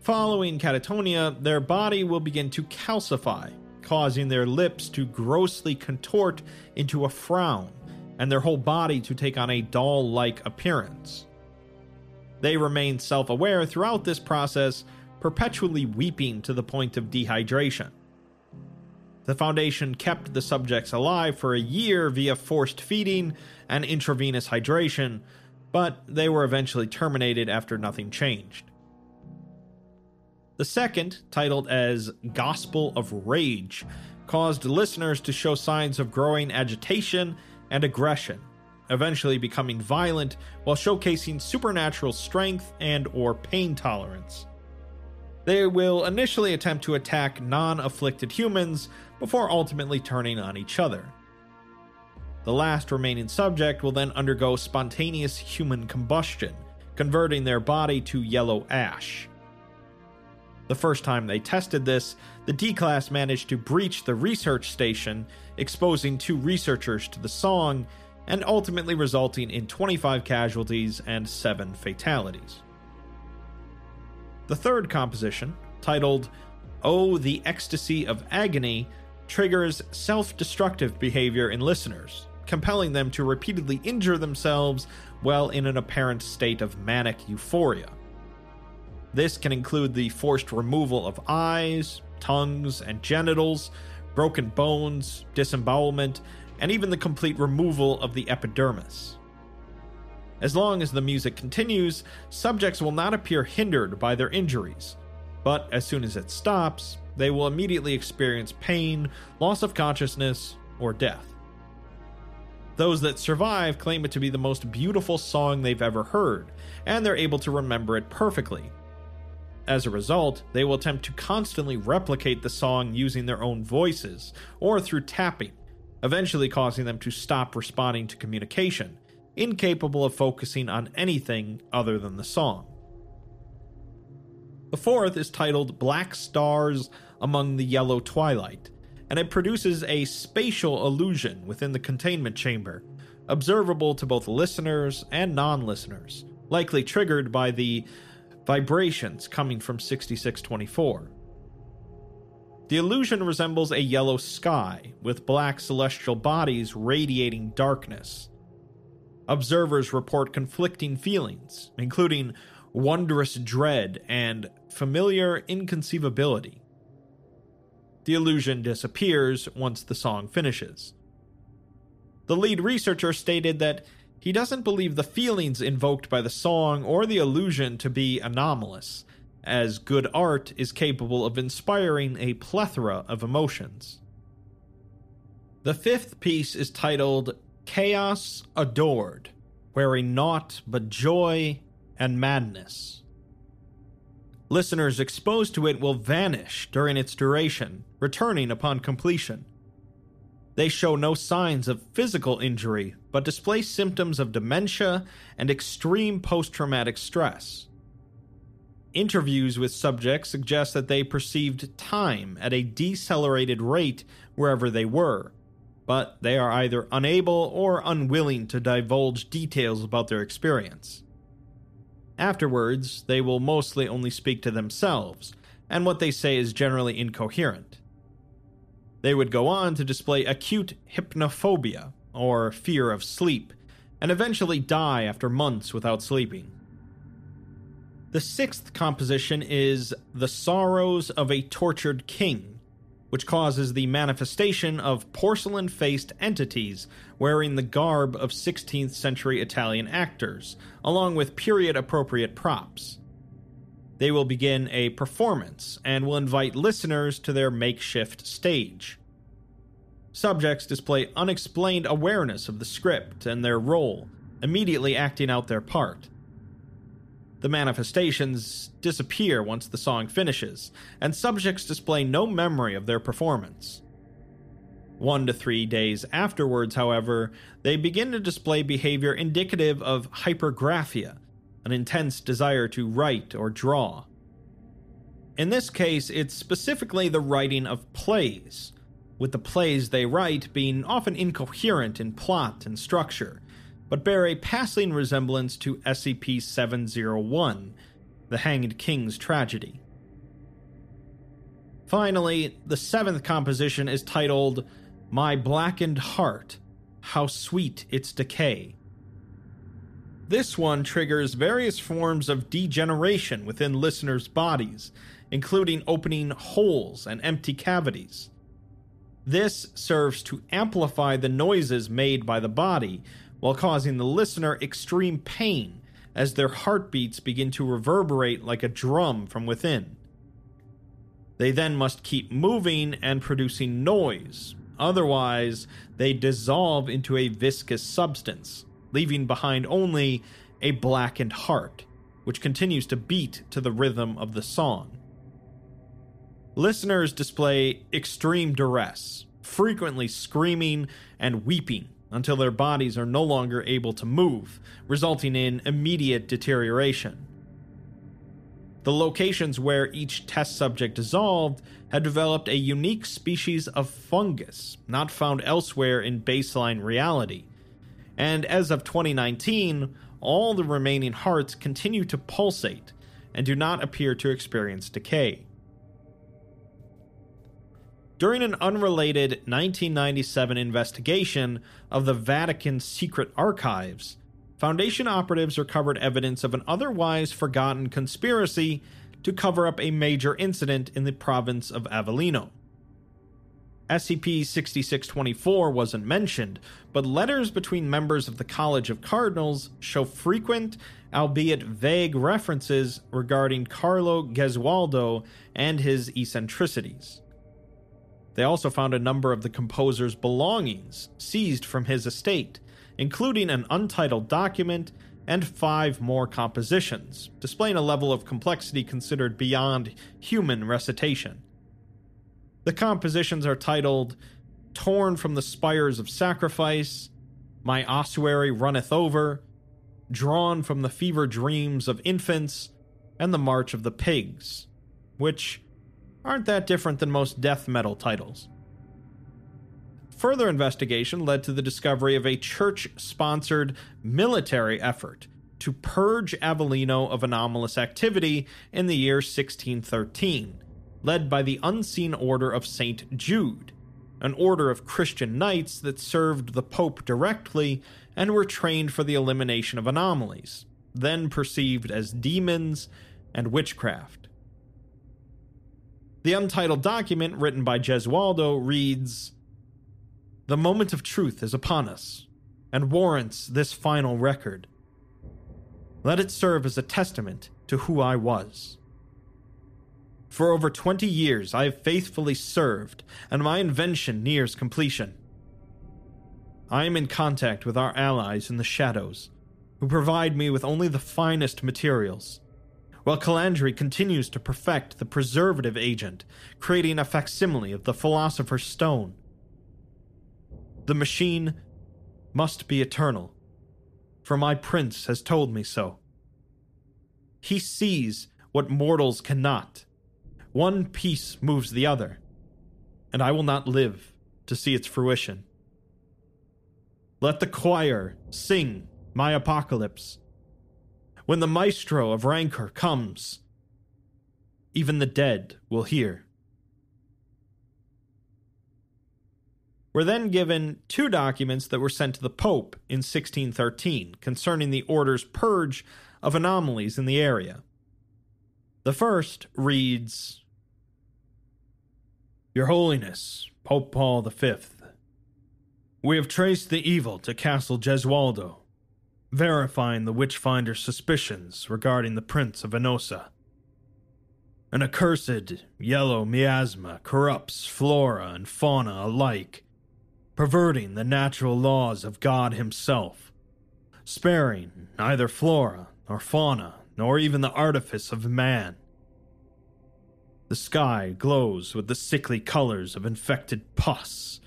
Following catatonia, their body will begin to calcify, causing their lips to grossly contort into a frown, and their whole body to take on a doll like appearance. They remain self aware throughout this process, perpetually weeping to the point of dehydration. The Foundation kept the subjects alive for a year via forced feeding and intravenous hydration, but they were eventually terminated after nothing changed. The second, titled as Gospel of Rage, caused listeners to show signs of growing agitation and aggression, eventually becoming violent while showcasing supernatural strength and or pain tolerance. They will initially attempt to attack non-afflicted humans before ultimately turning on each other. The last remaining subject will then undergo spontaneous human combustion, converting their body to yellow ash. The first time they tested this, the D class managed to breach the research station, exposing two researchers to the song and ultimately resulting in 25 casualties and 7 fatalities. The third composition, titled Oh, the Ecstasy of Agony, triggers self destructive behavior in listeners, compelling them to repeatedly injure themselves while in an apparent state of manic euphoria. This can include the forced removal of eyes, tongues, and genitals, broken bones, disembowelment, and even the complete removal of the epidermis. As long as the music continues, subjects will not appear hindered by their injuries, but as soon as it stops, they will immediately experience pain, loss of consciousness, or death. Those that survive claim it to be the most beautiful song they've ever heard, and they're able to remember it perfectly. As a result, they will attempt to constantly replicate the song using their own voices or through tapping, eventually causing them to stop responding to communication, incapable of focusing on anything other than the song. The fourth is titled Black Stars Among the Yellow Twilight, and it produces a spatial illusion within the containment chamber, observable to both listeners and non listeners, likely triggered by the vibrations coming from 6624. The illusion resembles a yellow sky, with black celestial bodies radiating darkness. Observers report conflicting feelings, including wondrous dread and familiar inconceivability. The illusion disappears once the song finishes. The lead researcher stated that he doesn't believe the feelings invoked by the song or the illusion to be anomalous, as good art is capable of inspiring a plethora of emotions. The fifth piece is titled Chaos Adored, wearing naught but joy and madness. Listeners exposed to it will vanish during its duration, returning upon completion. They show no signs of physical injury, but display symptoms of dementia and extreme post traumatic stress. Interviews with subjects suggest that they perceived time at a decelerated rate wherever they were, but they are either unable or unwilling to divulge details about their experience. Afterwards, they will mostly only speak to themselves, and what they say is generally incoherent. They would go on to display acute hypnophobia, or fear of sleep, and eventually die after months without sleeping. The sixth composition is The Sorrows of a Tortured King, which causes the manifestation of porcelain faced entities wearing the garb of 16th century Italian actors, along with period appropriate props. They will begin a performance and will invite listeners to their makeshift stage. Subjects display unexplained awareness of the script and their role, immediately acting out their part. The manifestations disappear once the song finishes, and subjects display no memory of their performance. One to three days afterwards, however, they begin to display behavior indicative of hypergraphia, an intense desire to write or draw. In this case, it's specifically the writing of plays, with the plays they write being often incoherent in plot and structure, but bear a passing resemblance to SCP 701, the Hanged King's Tragedy. Finally, the seventh composition is titled My Blackened Heart How Sweet Its Decay. This one triggers various forms of degeneration within listeners' bodies, including opening holes and empty cavities. This serves to amplify the noises made by the body while causing the listener extreme pain as their heartbeats begin to reverberate like a drum from within. They then must keep moving and producing noise, otherwise, they dissolve into a viscous substance, leaving behind only a blackened heart, which continues to beat to the rhythm of the song. Listeners display extreme duress, frequently screaming and weeping until their bodies are no longer able to move, resulting in immediate deterioration. The locations where each test subject dissolved had developed a unique species of fungus not found elsewhere in baseline reality. And as of 2019, all the remaining hearts continue to pulsate and do not appear to experience decay. During an unrelated 1997 investigation of the Vatican's secret archives, Foundation operatives recovered evidence of an otherwise forgotten conspiracy to cover up a major incident in the province of Avellino. SCP 6624 wasn't mentioned, but letters between members of the College of Cardinals show frequent, albeit vague, references regarding Carlo Gesualdo and his eccentricities. They also found a number of the composer's belongings seized from his estate, including an untitled document and five more compositions, displaying a level of complexity considered beyond human recitation. The compositions are titled Torn from the Spires of Sacrifice, My Ossuary Runneth Over, Drawn from the Fever Dreams of Infants, and The March of the Pigs, which aren't that different than most death metal titles. Further investigation led to the discovery of a church sponsored military effort to purge Avellino of anomalous activity in the year 1613, led by the Unseen Order of St. Jude, an order of Christian knights that served the Pope directly and were trained for the elimination of anomalies, then perceived as demons and witchcraft. The untitled document written by Gesualdo reads The moment of truth is upon us and warrants this final record. Let it serve as a testament to who I was. For over 20 years, I have faithfully served, and my invention nears completion. I am in contact with our allies in the shadows, who provide me with only the finest materials, while Calandri continues to perfect the preservative agent, creating a facsimile of the Philosopher's Stone. The machine must be eternal, for my prince has told me so. He sees what mortals cannot one piece moves the other, and I will not live to see its fruition. Let the choir sing my apocalypse. When the maestro of rancor comes, even the dead will hear. We're then given two documents that were sent to the Pope in 1613 concerning the order's purge of anomalies in the area. The first reads your Holiness, Pope Paul V, we have traced the evil to Castle Gesualdo, verifying the witchfinder's suspicions regarding the Prince of Venosa. An accursed yellow miasma corrupts flora and fauna alike, perverting the natural laws of God Himself, sparing neither flora nor fauna nor even the artifice of man. The sky glows with the sickly colors of infected pus,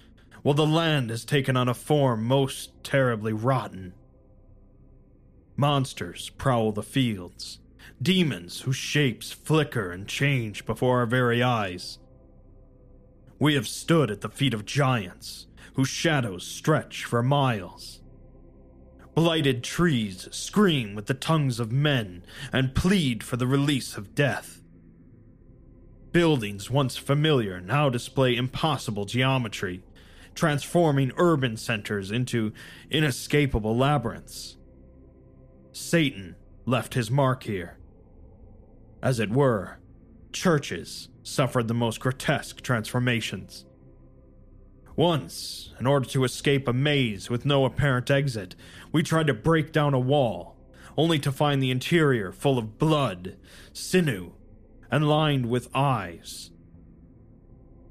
while the land has taken on a form most terribly rotten. Monsters prowl the fields, demons whose shapes flicker and change before our very eyes. We have stood at the feet of giants, whose shadows stretch for miles. Blighted trees scream with the tongues of men and plead for the release of death. Buildings once familiar now display impossible geometry, transforming urban centers into inescapable labyrinths. Satan left his mark here. As it were, churches suffered the most grotesque transformations. Once, in order to escape a maze with no apparent exit, we tried to break down a wall, only to find the interior full of blood, sinew, and lined with eyes.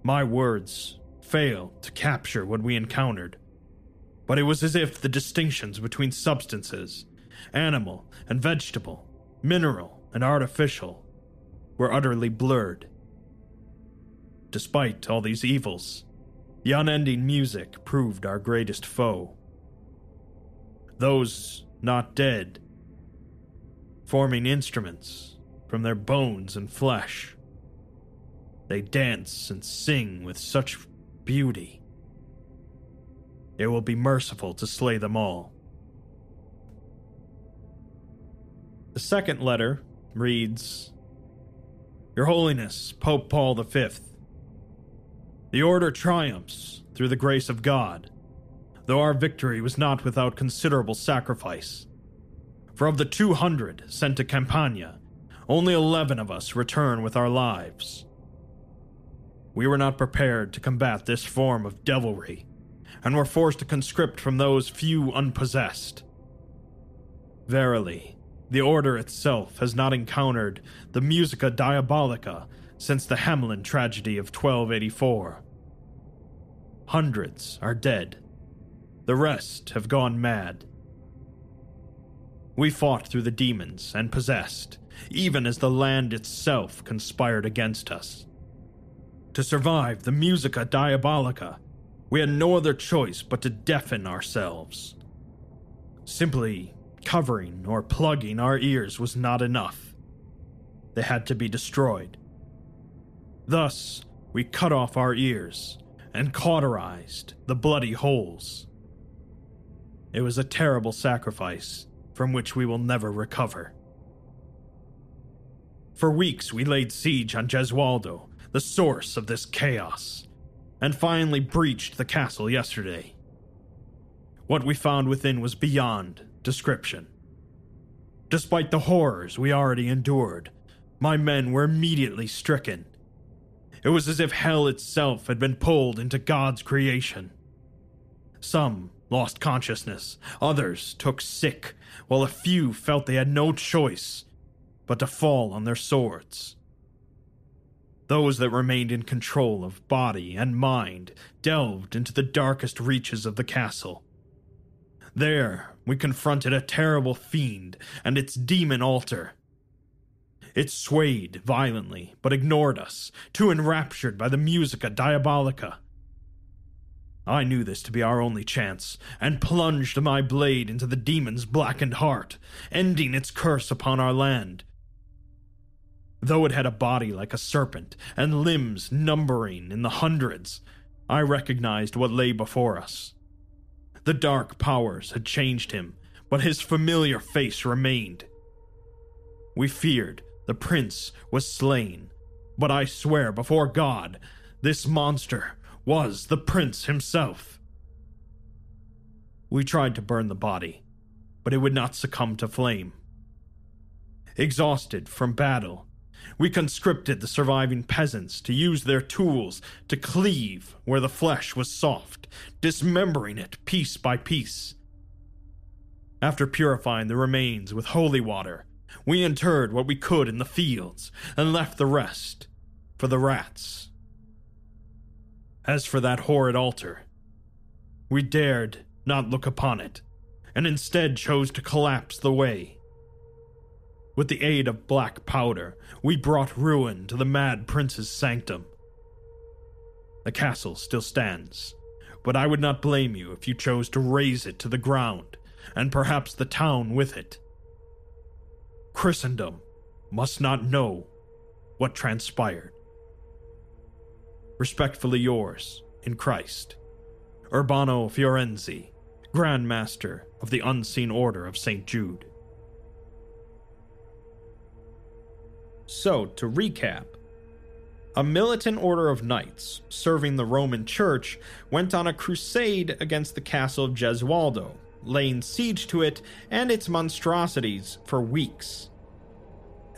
My words failed to capture what we encountered, but it was as if the distinctions between substances, animal and vegetable, mineral and artificial, were utterly blurred. Despite all these evils, the unending music proved our greatest foe. Those not dead, forming instruments from their bones and flesh. They dance and sing with such beauty. It will be merciful to slay them all. The second letter reads Your Holiness, Pope Paul V, the Order triumphs through the grace of God, though our victory was not without considerable sacrifice. For of the 200 sent to Campania, only 11 of us return with our lives. We were not prepared to combat this form of devilry, and were forced to conscript from those few unpossessed. Verily, the Order itself has not encountered the Musica Diabolica since the Hamelin tragedy of 1284. Hundreds are dead. The rest have gone mad. We fought through the demons and possessed, even as the land itself conspired against us. To survive the Musica Diabolica, we had no other choice but to deafen ourselves. Simply covering or plugging our ears was not enough. They had to be destroyed. Thus, we cut off our ears and cauterized the bloody holes. It was a terrible sacrifice from which we will never recover. For weeks we laid siege on Gesualdo, the source of this chaos, and finally breached the castle yesterday. What we found within was beyond description. Despite the horrors we already endured, my men were immediately stricken. It was as if hell itself had been pulled into God's creation. Some lost consciousness, others took sick, while a few felt they had no choice but to fall on their swords. Those that remained in control of body and mind delved into the darkest reaches of the castle. There, we confronted a terrible fiend and its demon altar. It swayed violently, but ignored us, too enraptured by the musica diabolica. I knew this to be our only chance, and plunged my blade into the demon's blackened heart, ending its curse upon our land. Though it had a body like a serpent, and limbs numbering in the hundreds, I recognized what lay before us. The dark powers had changed him, but his familiar face remained. We feared the prince was slain, but I swear before God, this monster was the prince himself. We tried to burn the body, but it would not succumb to flame. Exhausted from battle, we conscripted the surviving peasants to use their tools to cleave where the flesh was soft, dismembering it piece by piece. After purifying the remains with holy water, we interred what we could in the fields and left the rest for the rats. As for that horrid altar, we dared not look upon it, and instead chose to collapse the way. With the aid of black powder, we brought ruin to the mad prince's sanctum. The castle still stands, but I would not blame you if you chose to raze it to the ground, and perhaps the town with it. Christendom must not know what transpired. Respectfully yours, in Christ, Urbano Fiorenzi, Grand Master of the Unseen Order of St. Jude. So, to recap, a militant order of knights serving the Roman Church went on a crusade against the castle of Gesualdo, laying siege to it and its monstrosities for weeks.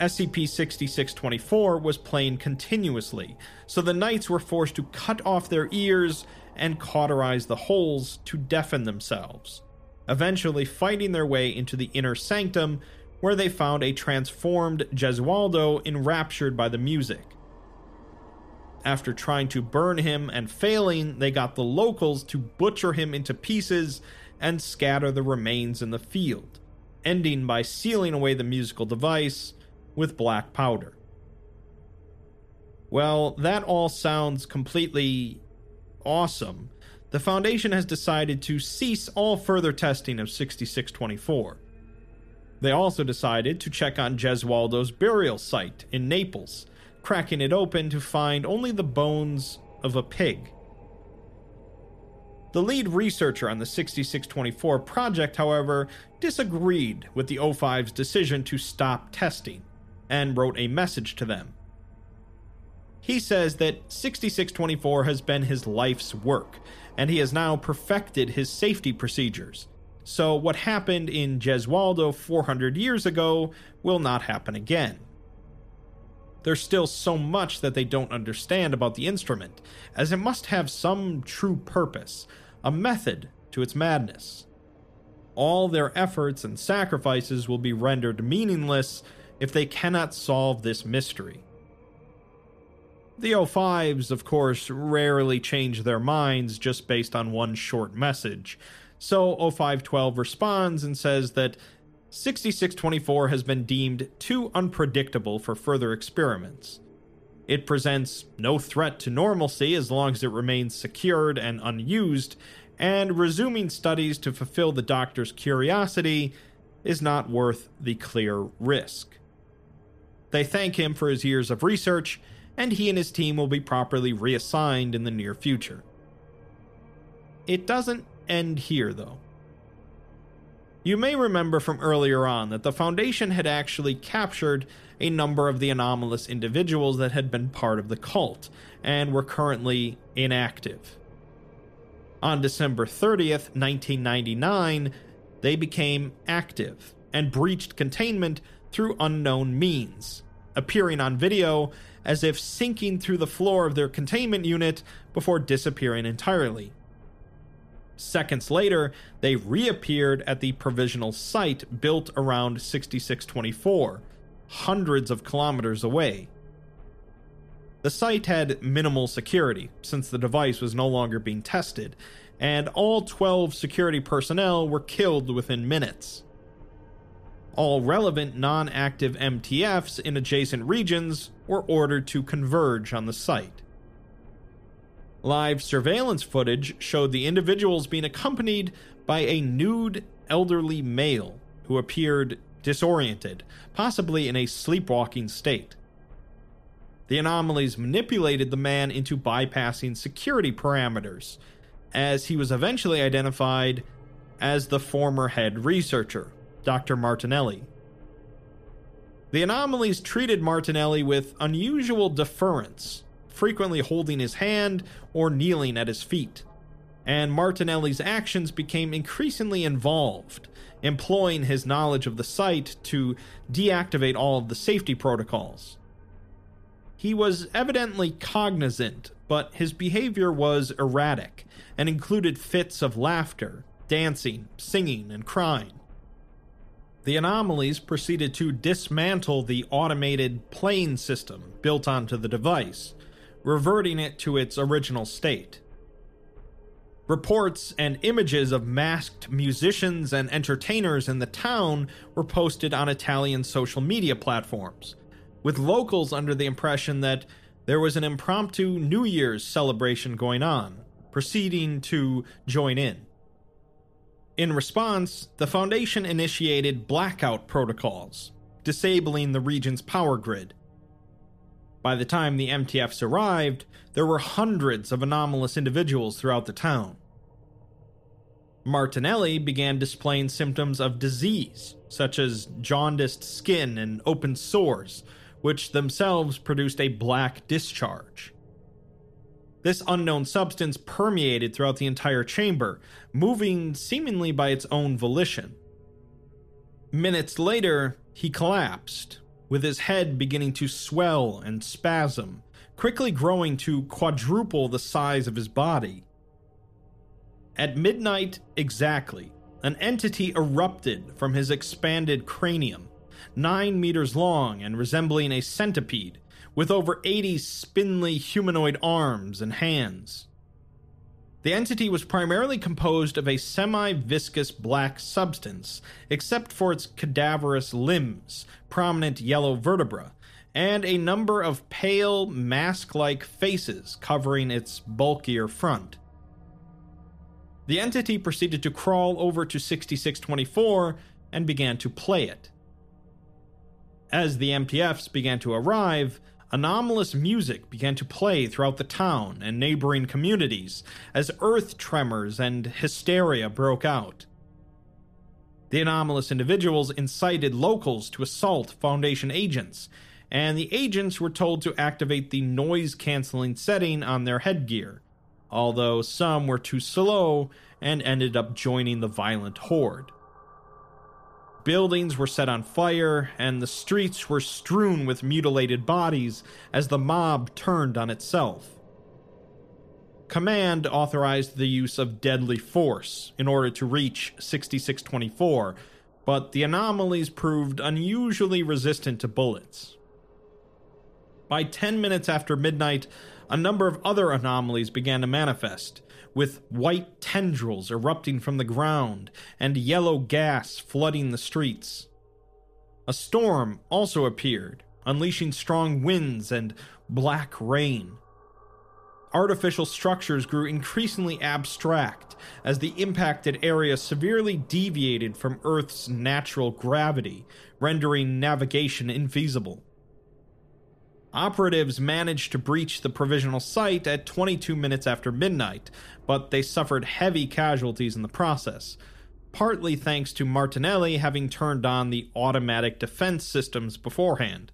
SCP 6624 was playing continuously, so the knights were forced to cut off their ears and cauterize the holes to deafen themselves, eventually fighting their way into the inner sanctum where they found a transformed Gesualdo enraptured by the music. After trying to burn him and failing, they got the locals to butcher him into pieces and scatter the remains in the field, ending by sealing away the musical device with black powder. Well, that all sounds completely awesome. The Foundation has decided to cease all further testing of 6624. They also decided to check on Gesualdo's burial site in Naples, cracking it open to find only the bones of a pig. The lead researcher on the 6624 project, however, disagreed with the O5's decision to stop testing and wrote a message to them. He says that 6624 has been his life's work, and he has now perfected his safety procedures. So, what happened in Gesualdo 400 years ago will not happen again. There's still so much that they don't understand about the instrument, as it must have some true purpose, a method to its madness. All their efforts and sacrifices will be rendered meaningless if they cannot solve this mystery. The O5s, of course, rarely change their minds just based on one short message, so O512 responds and says that 6624 has been deemed too unpredictable for further experiments. It presents no threat to normalcy as long as it remains secured and unused, and resuming studies to fulfill the doctor's curiosity is not worth the clear risk. They thank him for his years of research, and he and his team will be properly reassigned in the near future. It doesn't end here, though. You may remember from earlier on that the Foundation had actually captured a number of the anomalous individuals that had been part of the cult and were currently inactive. On December 30th, 1999, they became active and breached containment through unknown means, appearing on video as if sinking through the floor of their containment unit before disappearing entirely. Seconds later, they reappeared at the provisional site built around 6624, hundreds of kilometers away. The site had minimal security, since the device was no longer being tested, and all 12 security personnel were killed within minutes. All relevant non active MTFs in adjacent regions were ordered to converge on the site. Live surveillance footage showed the individuals being accompanied by a nude elderly male who appeared disoriented, possibly in a sleepwalking state. The anomalies manipulated the man into bypassing security parameters, as he was eventually identified as the former head researcher, Dr. Martinelli. The anomalies treated Martinelli with unusual deference, frequently holding his hand or kneeling at his feet. And Martinelli's actions became increasingly involved, employing his knowledge of the site to deactivate all of the safety protocols. He was evidently cognizant, but his behavior was erratic and included fits of laughter, dancing, singing, and crying. The anomalies proceeded to dismantle the automated plane system built onto the device, reverting it to its original state. Reports and images of masked musicians and entertainers in the town were posted on Italian social media platforms, with locals under the impression that there was an impromptu New Year's celebration going on, proceeding to join in. In response, the Foundation initiated blackout protocols, disabling the region's power grid by the time the MTFs arrived, there were hundreds of anomalous individuals throughout the town. Martinelli began displaying symptoms of disease, such as jaundiced skin and open sores, which themselves produced a black discharge. This unknown substance permeated throughout the entire chamber, moving seemingly by its own volition. Minutes later, he collapsed, with his head beginning to swell and spasm, quickly growing to quadruple the size of his body. At midnight exactly, an entity erupted from his expanded cranium, nine meters long and resembling a centipede, with over 80 spindly humanoid arms and hands. The entity was primarily composed of a semi viscous black substance, except for its cadaverous limbs, prominent yellow vertebra, and a number of pale, mask like faces covering its bulkier front. The entity proceeded to crawl over to 6624 and began to play it. As the MTFs began to arrive, anomalous music began to play throughout the town and neighboring communities as earth tremors and hysteria broke out. The anomalous individuals incited locals to assault Foundation agents, and the agents were told to activate the noise canceling setting on their headgear, although some were too slow and ended up joining the violent horde. Buildings were set on fire, and the streets were strewn with mutilated bodies as the mob turned on itself. Command authorized the use of deadly force in order to reach 6624, but the anomalies proved unusually resistant to bullets. By 10 minutes after midnight, a number of other anomalies began to manifest, with white tendrils erupting from the ground and yellow gas flooding the streets. A storm also appeared, unleashing strong winds and black rain. Artificial structures grew increasingly abstract as the impacted area severely deviated from Earth's natural gravity, rendering navigation infeasible. Operatives managed to breach the provisional site at 22 minutes after midnight, but they suffered heavy casualties in the process, partly thanks to Martinelli having turned on the automatic defense systems beforehand.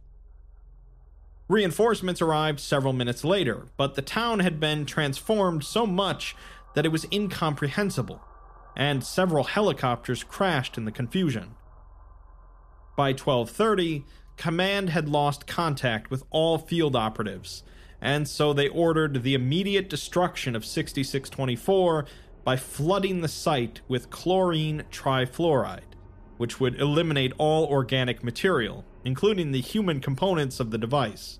Reinforcements arrived several minutes later, but the town had been transformed so much that it was incomprehensible, and several helicopters crashed in the confusion. By 1230, command had lost contact with all field operatives, and so they ordered the immediate destruction of 6624 by flooding the site with chlorine trifluoride, which would eliminate all organic material, including the human components of the device.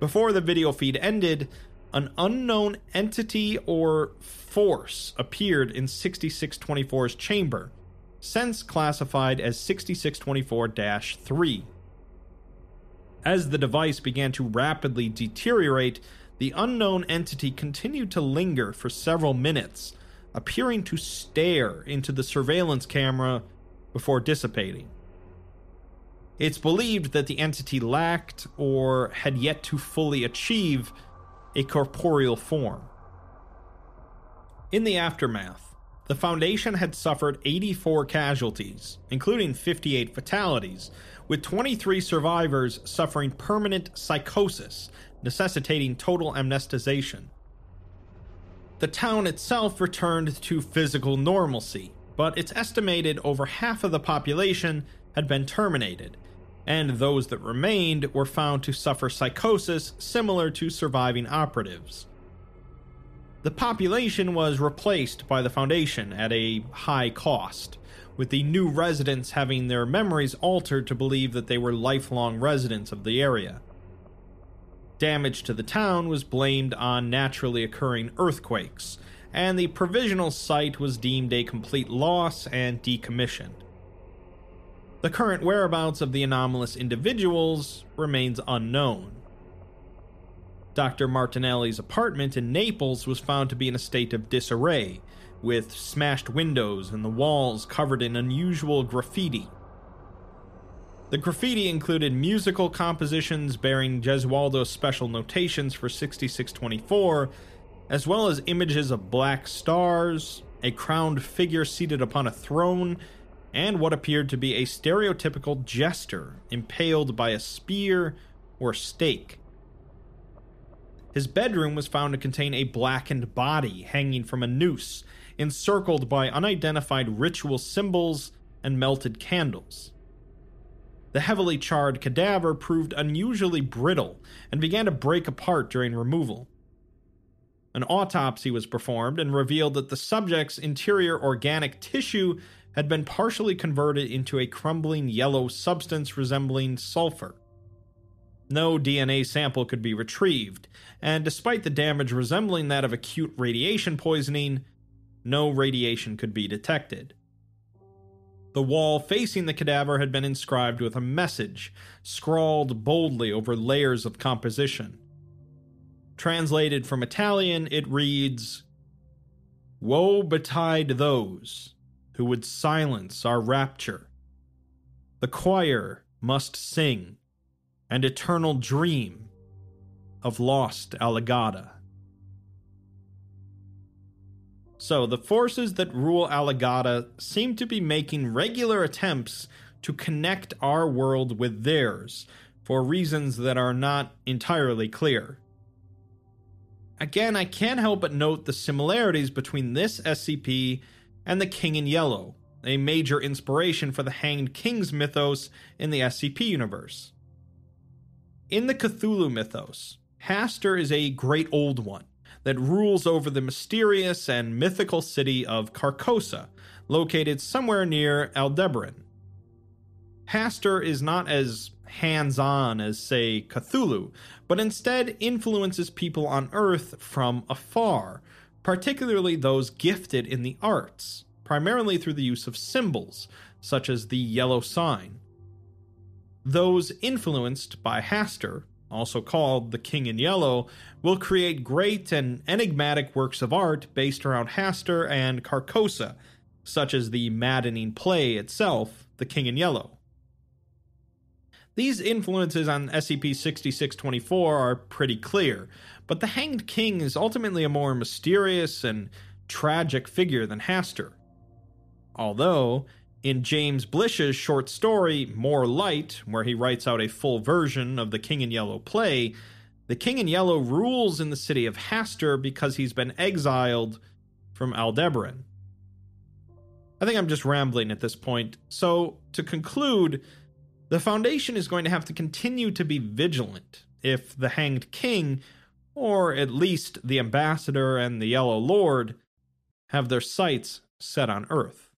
Before the video feed ended, an unknown entity or force appeared in 6624's chamber, since classified as 6624 3. As the device began to rapidly deteriorate, the unknown entity continued to linger for several minutes, appearing to stare into the surveillance camera before dissipating. It's believed that the entity lacked, or had yet to fully achieve, a corporeal form. In the aftermath, the Foundation had suffered 84 casualties, including 58 fatalities, with 23 survivors suffering permanent psychosis necessitating total amnestization. The town itself returned to physical normalcy, but it's estimated over half of the population had been terminated, and those that remained were found to suffer psychosis similar to surviving operatives. The population was replaced by the Foundation at a high cost, with the new residents having their memories altered to believe that they were lifelong residents of the area. Damage to the town was blamed on naturally occurring earthquakes, and the provisional site was deemed a complete loss and decommissioned. The current whereabouts of the anomalous individuals remains unknown. Dr. Martinelli's apartment in Naples was found to be in a state of disarray, with smashed windows and the walls covered in unusual graffiti the graffiti included musical compositions bearing Gesualdo's special notations for 6624, as well as images of black stars, a crowned figure seated upon a throne, and what appeared to be a stereotypical jester impaled by a spear or stake. His bedroom was found to contain a blackened body hanging from a noose, encircled by unidentified ritual symbols and melted candles. The heavily charred cadaver proved unusually brittle and began to break apart during removal. An autopsy was performed and revealed that the subject's interior organic tissue had been partially converted into a crumbling yellow substance resembling sulfur. No DNA sample could be retrieved, and despite the damage resembling that of acute radiation poisoning, no radiation could be detected. The wall facing the cadaver had been inscribed with a message, scrawled boldly over layers of composition. Translated from Italian, it reads Woe betide those who would silence our rapture. The choir must sing an eternal dream of lost Alagadda. So, the forces that rule Alagadda seem to be making regular attempts to connect our world with theirs, for reasons that are not entirely clear. Again, I can't help but note the similarities between this SCP and the King in Yellow, a major inspiration for the Hanged King's mythos in the SCP universe. In the Cthulhu mythos, Hastur is a great old one that rules over the mysterious and mythical city of Carcosa, located somewhere near Aldebaran. Hastur is not as hands on as, say, Cthulhu, but instead influences people on Earth from afar, particularly those gifted in the arts, primarily through the use of symbols, such as the yellow sign. Those influenced by Hastur also called The King in Yellow, will create great and enigmatic works of art based around Hastur and Carcosa, such as the maddening play itself, The King in Yellow. These influences on SCP 6624 are pretty clear, but the Hanged King is ultimately a more mysterious and tragic figure than Hastur. Although, in James Blish's short story, More Light, where he writes out a full version of the King in Yellow play, the King in Yellow rules in the city of Hastur because he's been exiled from Aldebaran. I think I'm just rambling at this point. So, to conclude, the Foundation is going to have to continue to be vigilant if the Hanged King, or at least the Ambassador and the Yellow Lord, have their sights set on Earth.